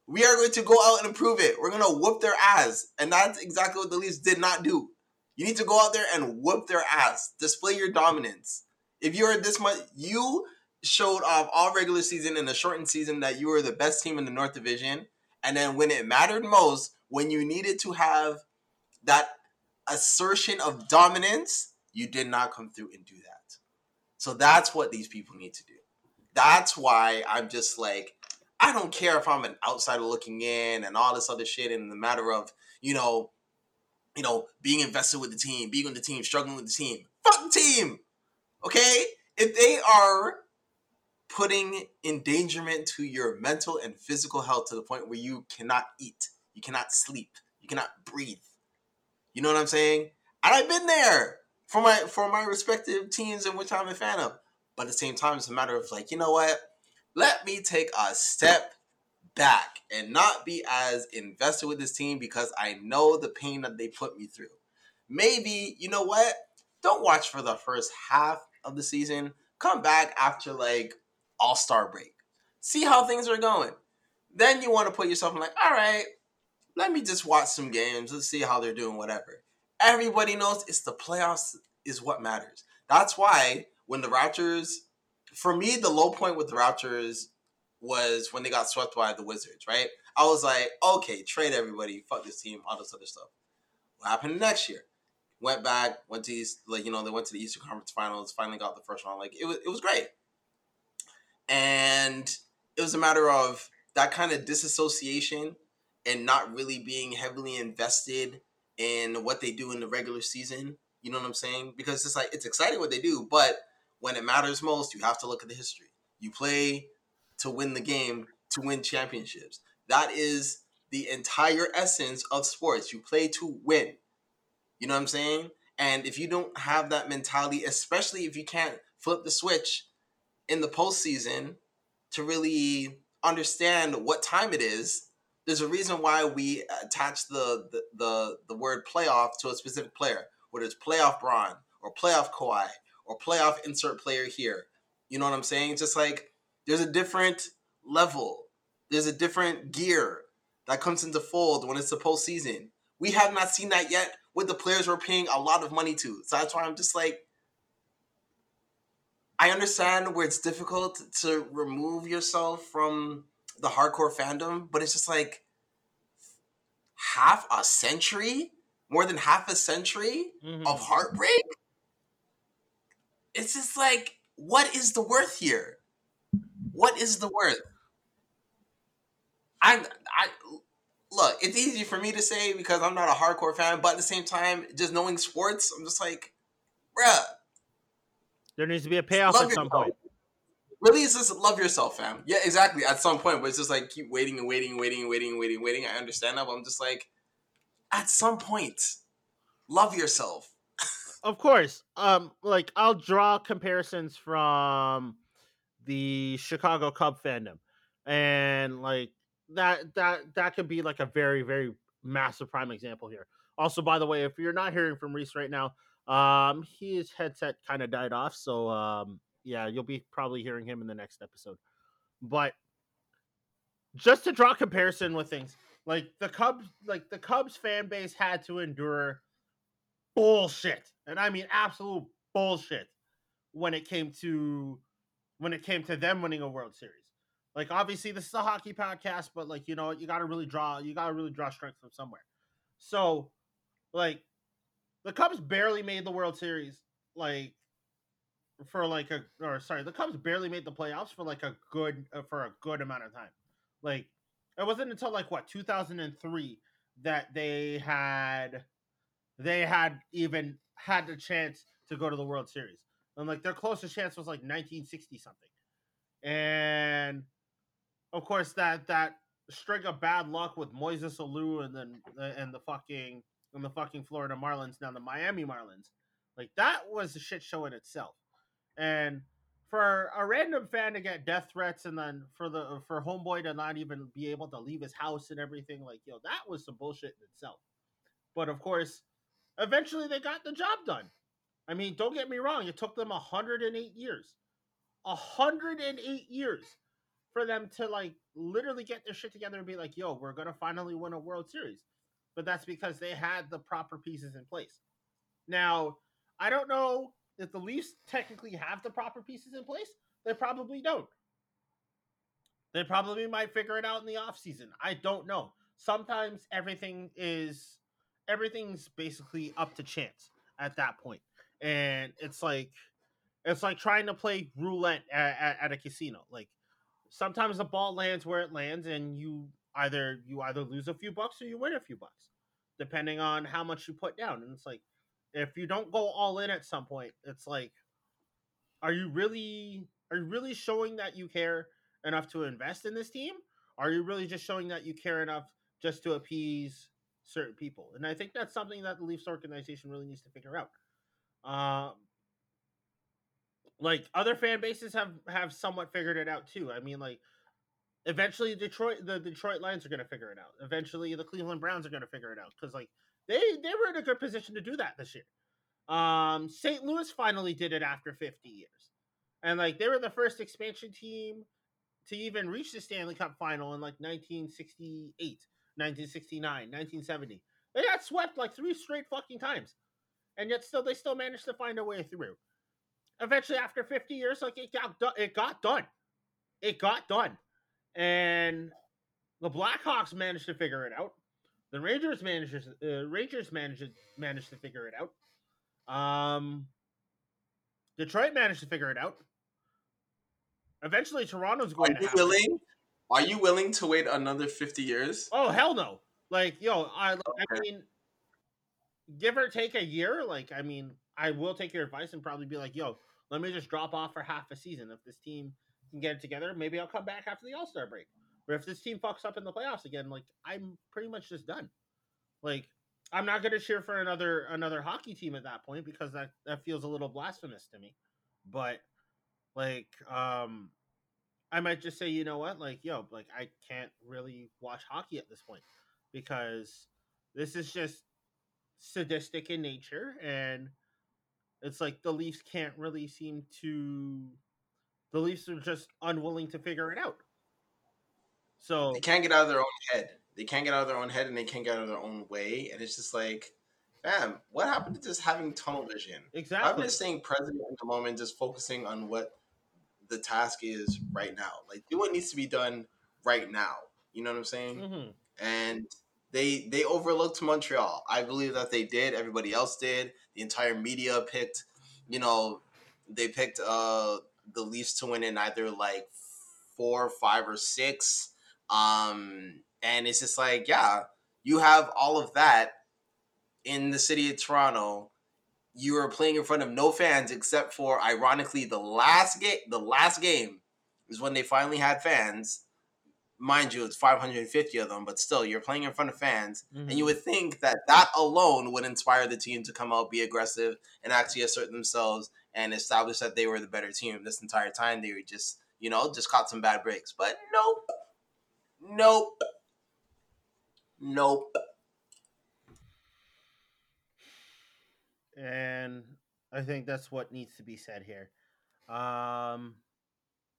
Speaker 1: We are going to go out and improve it. We're gonna whoop their ass, and that's exactly what the Leafs did not do. You need to go out there and whoop their ass. Display your dominance. If you are this much, you showed off all regular season and the shortened season that you were the best team in the North Division, and then when it mattered most, when you needed to have that assertion of dominance you did not come through and do that. So that's what these people need to do. That's why I'm just like, I don't care if I'm an outsider looking in and all this other shit in the matter of, you know, you know, being invested with the team, being on the team, struggling with the team. Fuck the team. Okay? If they are putting endangerment to your mental and physical health to the point where you cannot eat, you cannot sleep, you cannot breathe. You know what I'm saying? And I've been there for my for my respective teams in which I'm a fan of. But at the same time, it's a matter of like, you know what? Let me take a step back and not be as invested with this team because I know the pain that they put me through. Maybe, you know what? Don't watch for the first half of the season. Come back after like All Star break. See how things are going. Then you want to put yourself in like, all right, let me just watch some games. Let's see how they're doing, whatever. Everybody knows it's the playoffs is what matters. That's why when the Raptors, for me, the low point with the Raptors was when they got swept by the Wizards, right? I was like, okay, trade everybody, fuck this team, all this other stuff. What happened next year? Went back, went to East, like you know, they went to the Eastern Conference Finals, finally got the first round. Like it was, it was great, and it was a matter of that kind of disassociation and not really being heavily invested in what they do in the regular season. You know what I'm saying? Because it's like it's exciting what they do, but when it matters most, you have to look at the history. You play to win the game, to win championships. That is the entire essence of sports. You play to win. You know what I'm saying? And if you don't have that mentality, especially if you can't flip the switch in the postseason to really understand what time it is, there's a reason why we attach the the the, the word playoff to a specific player, whether it's playoff Bron or playoff Kawhi or playoff insert player here. You know what I'm saying? Just like there's a different level, there's a different gear that comes into fold when it's the postseason. We have not seen that yet with the players we're paying a lot of money to. So that's why I'm just like, I understand where it's difficult to remove yourself from the hardcore fandom, but it's just like half a century, more than half a century mm-hmm. of heartbreak. It's just like, what is the worth here? What is the worth? I, I look. It's easy for me to say because I'm not a hardcore fan, but at the same time, just knowing sports, I'm just like, bruh.
Speaker 4: There needs to be a payoff at some point.
Speaker 1: Really, it's just love yourself, fam. Yeah, exactly. At some point, but it's just like keep waiting and waiting and waiting and waiting and waiting and waiting. I understand that, but I'm just like, at some point, love yourself.
Speaker 4: Of course. Um, like I'll draw comparisons from the Chicago Cub fandom, and like that that that could be like a very very massive prime example here. Also, by the way, if you're not hearing from Reese right now, um, his headset kind of died off, so um, yeah, you'll be probably hearing him in the next episode. But just to draw comparison with things, like the Cubs, like the Cubs fan base had to endure bullshit, and I mean absolute bullshit when it came to when it came to them winning a World Series. Like obviously this is a hockey podcast, but like you know you got to really draw you got to really draw strength from somewhere. So, like the Cubs barely made the World Series like for like a or sorry, the Cubs barely made the playoffs for like a good uh, for a good amount of time. Like it wasn't until like what 2003 that they had they had even had the chance to go to the World Series. And like their closest chance was like 1960 something. And of course that that string of bad luck with Moises Alou and then uh, and the fucking and the fucking Florida Marlins now the Miami Marlins. Like that was a shit show in itself. And for a random fan to get death threats and then for the for homeboy to not even be able to leave his house and everything like yo that was some bullshit in itself but of course eventually they got the job done i mean don't get me wrong it took them 108 years 108 years for them to like literally get their shit together and be like yo we're gonna finally win a world series but that's because they had the proper pieces in place now i don't know if the Leafs technically have the proper pieces in place, they probably don't. They probably might figure it out in the offseason. I don't know. Sometimes everything is everything's basically up to chance at that point. And it's like it's like trying to play roulette at, at, at a casino. Like sometimes the ball lands where it lands and you either you either lose a few bucks or you win a few bucks depending on how much you put down. And it's like if you don't go all in at some point, it's like, are you really are you really showing that you care enough to invest in this team? Are you really just showing that you care enough just to appease certain people? And I think that's something that the Leafs organization really needs to figure out. Um, like other fan bases have have somewhat figured it out too. I mean, like eventually Detroit, the Detroit Lions are going to figure it out. Eventually, the Cleveland Browns are going to figure it out because like they they were in a good position to do that this year. Um, St. Louis finally did it after 50 years, and like they were the first expansion team to even reach the Stanley Cup final in like 1968, 1969, 1970. They got swept like three straight fucking times, and yet still they still managed to find a way through. Eventually, after 50 years, like it got done, it got done, it got done, and the Blackhawks managed to figure it out. The Rangers managed uh, Rangers managed managed to figure it out. Um, Detroit managed to figure it out. Eventually, Toronto's going.
Speaker 1: Are you willing? Are you willing to wait another fifty years?
Speaker 4: Oh hell no! Like yo, I, okay. I mean, give or take a year, like I mean, I will take your advice and probably be like, yo, let me just drop off for half a season. If this team can get it together, maybe I'll come back after the All Star break. Or if this team fucks up in the playoffs again, like I'm pretty much just done. Like I'm not gonna cheer for another another hockey team at that point because that that feels a little blasphemous to me. But like um I might just say, you know what, like yo, like I can't really watch hockey at this point because this is just sadistic in nature and it's like the Leafs can't really seem to the Leafs are just unwilling to figure it out. So
Speaker 1: they can't get out of their own head. They can't get out of their own head and they can't get out of their own way. And it's just like, fam, what happened to just having tunnel vision?
Speaker 4: exactly.
Speaker 1: I'm just staying present in the moment, just focusing on what the task is right now. Like do what needs to be done right now. You know what I'm saying?
Speaker 4: Mhm.
Speaker 1: and they they overlooked Montreal. I believe that they did. Everybody else did. The entire media picked, you know, they picked uh the Leafs to win in either like four, five, or six. Um, and it's just like, yeah, you have all of that in the city of Toronto. You are playing in front of no fans except for, ironically, the last game. The last game is when they finally had fans mind you, it's 550 of them, but still, you're playing in front of fans, and you mm-hmm. would think that that alone would inspire the team to come out, be aggressive, and actually assert themselves and establish that they were the better team. This entire time, they were just, you know, just caught some bad breaks. But nope, nope, nope.
Speaker 4: And I think that's what needs to be said here. Um,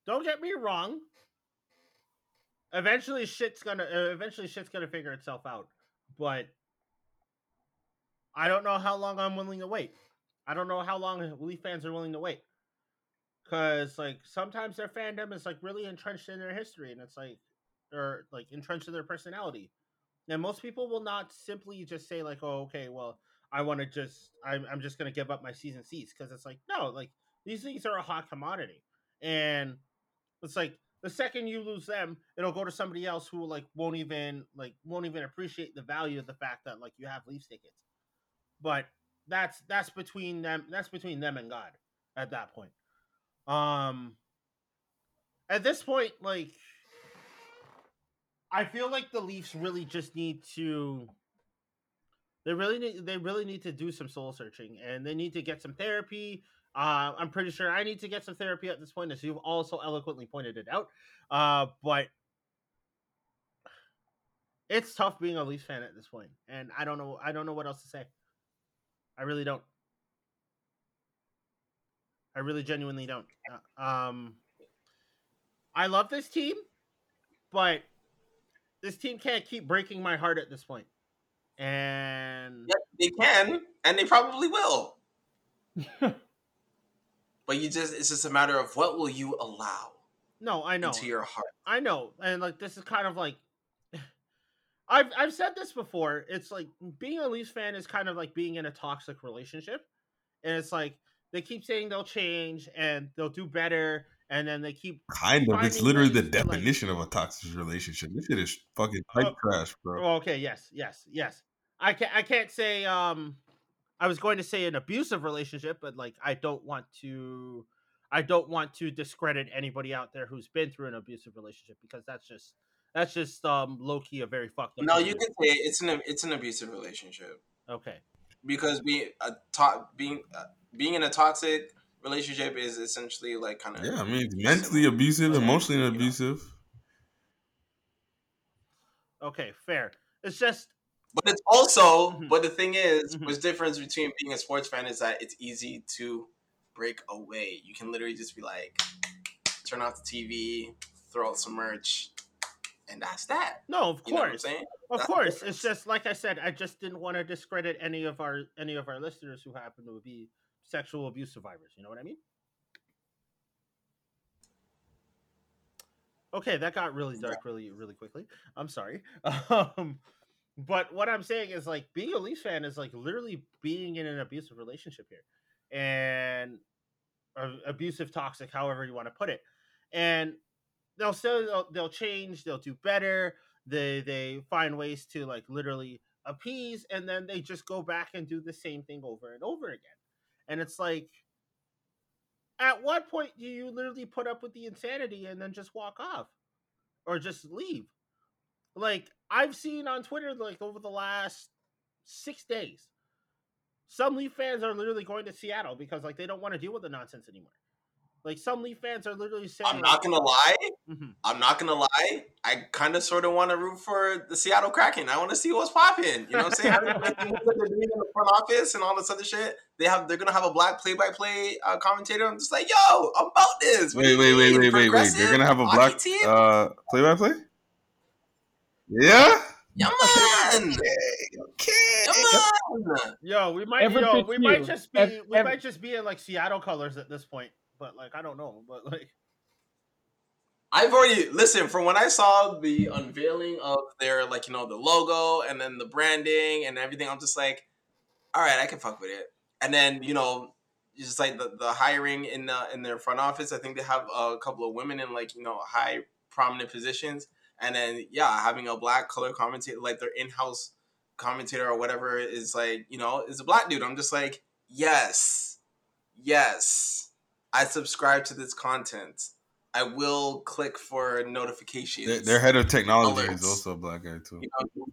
Speaker 4: don't get me wrong. Eventually, shit's gonna uh, eventually shit's gonna figure itself out, but I don't know how long I'm willing to wait. I don't know how long Leaf fans are willing to wait, because like sometimes their fandom is like really entrenched in their history, and it's like or like entrenched in their personality. And most people will not simply just say like, "Oh, okay, well, I want to just I'm I'm just gonna give up my season seats because it's like no, like these things are a hot commodity, and it's like the second you lose them, it'll go to somebody else who like won't even like won't even appreciate the value of the fact that like you have Leafs tickets. But that's that's between them that's between them and God at that point. Um at this point, like I feel like the Leafs really just need to they really need they really need to do some soul searching and they need to get some therapy. Uh, I'm pretty sure I need to get some therapy at this point, as you've also eloquently pointed it out. Uh, but it's tough being a Leafs fan at this point, and I don't know I don't know what else to say. I really don't. I really genuinely don't. Uh, um, I love this team, but this team can't keep breaking my heart at this point. And
Speaker 1: Yep, they can, and they probably will. But you just it's just a matter of what will you allow
Speaker 4: no, I know,
Speaker 1: into your heart.
Speaker 4: I know, and like this is kind of like *sighs* I've I've said this before. It's like being a Leafs fan is kind of like being in a toxic relationship, and it's like they keep saying they'll change and they'll do better, and then they keep
Speaker 2: Kind of. It's literally the
Speaker 4: ways to, like-
Speaker 2: definition of a toxic relationship. This shit is fucking tight
Speaker 4: Oh.
Speaker 2: trash, bro.
Speaker 4: Oh, okay, yes, yes, yes. I can't. I can't say um I was going to say an abusive relationship, but like I don't want to I don't want to discredit anybody out there who's been through an abusive relationship because that's just that's just um low key a very fucked up.
Speaker 1: No, you can say it's an it's an abusive relationship.
Speaker 4: Okay.
Speaker 1: because being a to- being uh, being in a toxic relationship is essentially like kind of
Speaker 2: Yeah, I mean, it's mentally abusive,
Speaker 1: Yeah,
Speaker 2: emotionally
Speaker 1: you know.
Speaker 2: abusive.
Speaker 4: Okay, fair. It's just
Speaker 1: But it's also,
Speaker 4: Mhm.
Speaker 1: but the thing is,
Speaker 4: Mhm.
Speaker 1: what's difference between being a sports fan is that it's easy to break away. You can literally just be like, turn off the TV, throw out some merch, and that's that.
Speaker 4: no, of
Speaker 1: You know what I'm
Speaker 4: course.
Speaker 1: saying?
Speaker 4: Of
Speaker 1: That's
Speaker 4: course. It's just like I said, I just didn't want to discredit any of our any of our listeners who happen to be sexual abuse survivors. You know what I mean? Okay, that got really dark really really quickly. I'm sorry. *laughs* Um but what I'm saying is like being a Leafs fan is like literally being in an abusive relationship here. And abusive toxic however you want to put it. And they'll still they'll, they'll change, they'll do better. They they find ways to like literally appease, and then they just go back and do the same thing over and over again. And it's like, at what point do you literally put up with the insanity and then just walk off or just leave? Like I've seen on Twitter, like over the last six days, some Leaf fans are literally going to Seattle because like they don't want to deal with the nonsense anymore. Like some Leaf fans are literally saying,
Speaker 1: I'm not gonna lie.
Speaker 4: Mhm.
Speaker 1: I'm not gonna lie. I kind of sort of want to root for the Seattle Kraken. I want to see what's popping. You know what I'm saying? I don't like what they're doing in the front office and all this other shit. They have. They're gonna have a black play-by-play uh, commentator. I'm just like, yo, I'm about this.
Speaker 2: Wait, wait, wait, wait, wait, wait. They're gonna have a black
Speaker 1: team.
Speaker 2: uh play by play? Yeah? *laughs*
Speaker 1: yeah, man.
Speaker 2: Okay.
Speaker 1: Come on.
Speaker 4: "Yo, we might, yo, we might just be,
Speaker 5: Ev-
Speaker 4: we
Speaker 5: Ev-
Speaker 4: might just be in like Seattle colors at this point." But like, I don't know. But like, *laughs*
Speaker 1: I've already listen from when I saw the unveiling of their like you know the logo and then the branding and everything. I'm just like, all right, I can fuck with it. And then you know, just like the, the hiring in the in their front office. I think they have a couple of women in like you know high prominent positions. And then yeah, having a black color commentator, like their in house commentator or whatever, is like you know is a black dude. I'm just like, yes, yes, I subscribe to this content. I will click for notifications.
Speaker 2: Their, their head of technology
Speaker 1: Alerts.
Speaker 2: is also a black guy too.
Speaker 1: You know?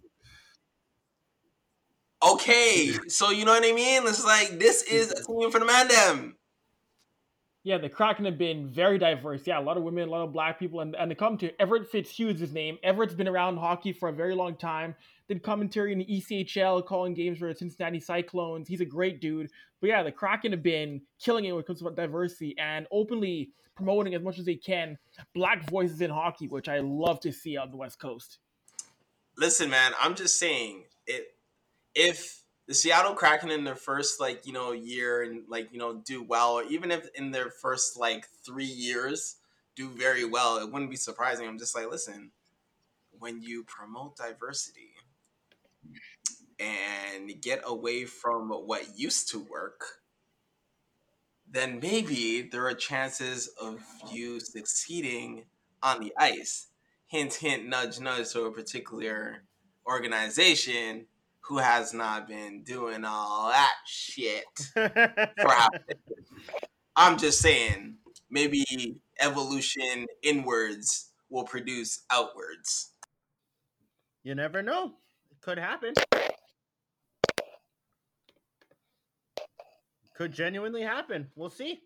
Speaker 1: Okay, so you know what I mean? It's like this is a team for the them.
Speaker 5: Yeah, the Kraken have been very diverse. Yeah, a lot of women, a lot of black people, and, and come to Everett Fitzhugh is his name. Everett's been around hockey for a very long time. Did commentary in the ECHL, calling games for the Cincinnati Cyclones. He's a great dude. But yeah, the Kraken have been killing it when it comes to diversity and openly promoting as much as they can black voices in hockey, which I love to see on the West Coast.
Speaker 1: Listen, man, I'm just saying it. If the Seattle Kraken in their first like you know year and like you know do well, or even if in their first like three years do very well, it wouldn't be surprising. I'm just like, listen, when you promote diversity and get away from what used to work, then maybe there are chances of you succeeding on the ice. Hint, hint, nudge, nudge to a particular organization who has not been doing all that shit *laughs* for half a decade. I'm just saying, maybe evolution inwards will produce outwards.
Speaker 4: you never know. It could happen. Could genuinely happen. We'll see.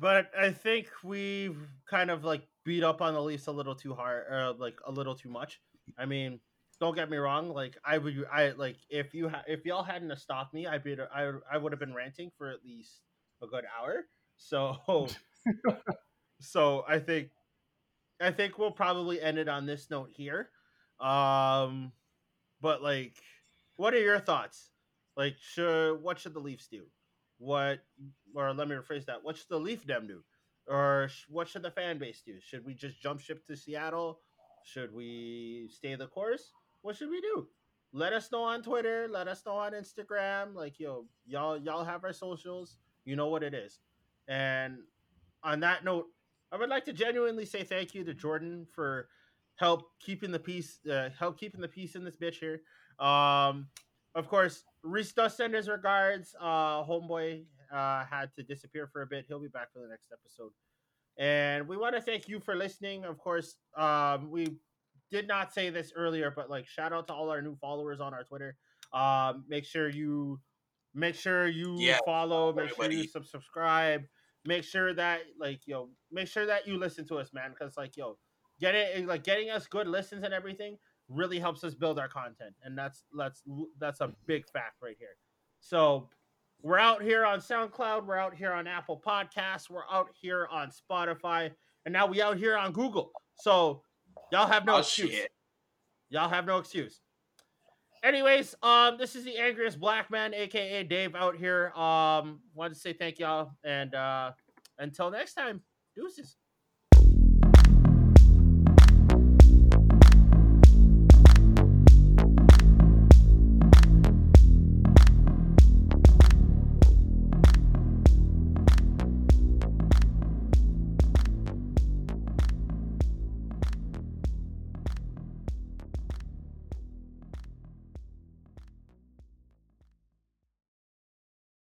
Speaker 4: But I think we've kind of like beat up on the Leafs a little too hard, uh, like a little too much. I mean, don't get me wrong. Like I would, I like if you ha- if y'all hadn't have stopped me, I'd be I I would have been ranting for at least a good hour. So, *laughs* *laughs* so I think I think we'll probably end it on this note here. Um, but like, what are your thoughts? Like, should what should the Leafs do? What, or let me rephrase that. What should the Leaf dem do? Or sh- what should the fan base do? Should we just jump ship to Seattle? Should we stay the course? What should we do? Let us know on Twitter. Let us know on Instagram. Like, yo, y'all, y'all have our socials. You know what it is. And on that note, I would like to genuinely say thank you to Jordan for help keeping the peace, uh, help keeping the peace in this bitch here. Um, of course, Reese does send his regards. Uh, homeboy uh, had to disappear for a bit. He'll be back for the next episode. And we want to thank you for listening. Of course, um, we did not say this earlier, but like shout out to all our new followers on our Twitter. Um, make sure you make sure you
Speaker 1: Yeah,
Speaker 4: follow. Make sure you sub- subscribe. Make sure that like yo, make sure that you listen to us, man. Because like yo, get it like getting us good listens and everything really helps us build our content, and that's that's that's a big fact right here. So we're out here on SoundCloud, we're out here on Apple Podcasts, we're out here on Spotify, and now we out here on Google. So y'all have no
Speaker 1: Oh,
Speaker 4: excuse.
Speaker 1: shit.
Speaker 4: Y'all have no excuse. Anyways, um, this is the angriest black man, aka Dave, out here. Um, wanted to say thank y'all, and uh, until next time, deuces.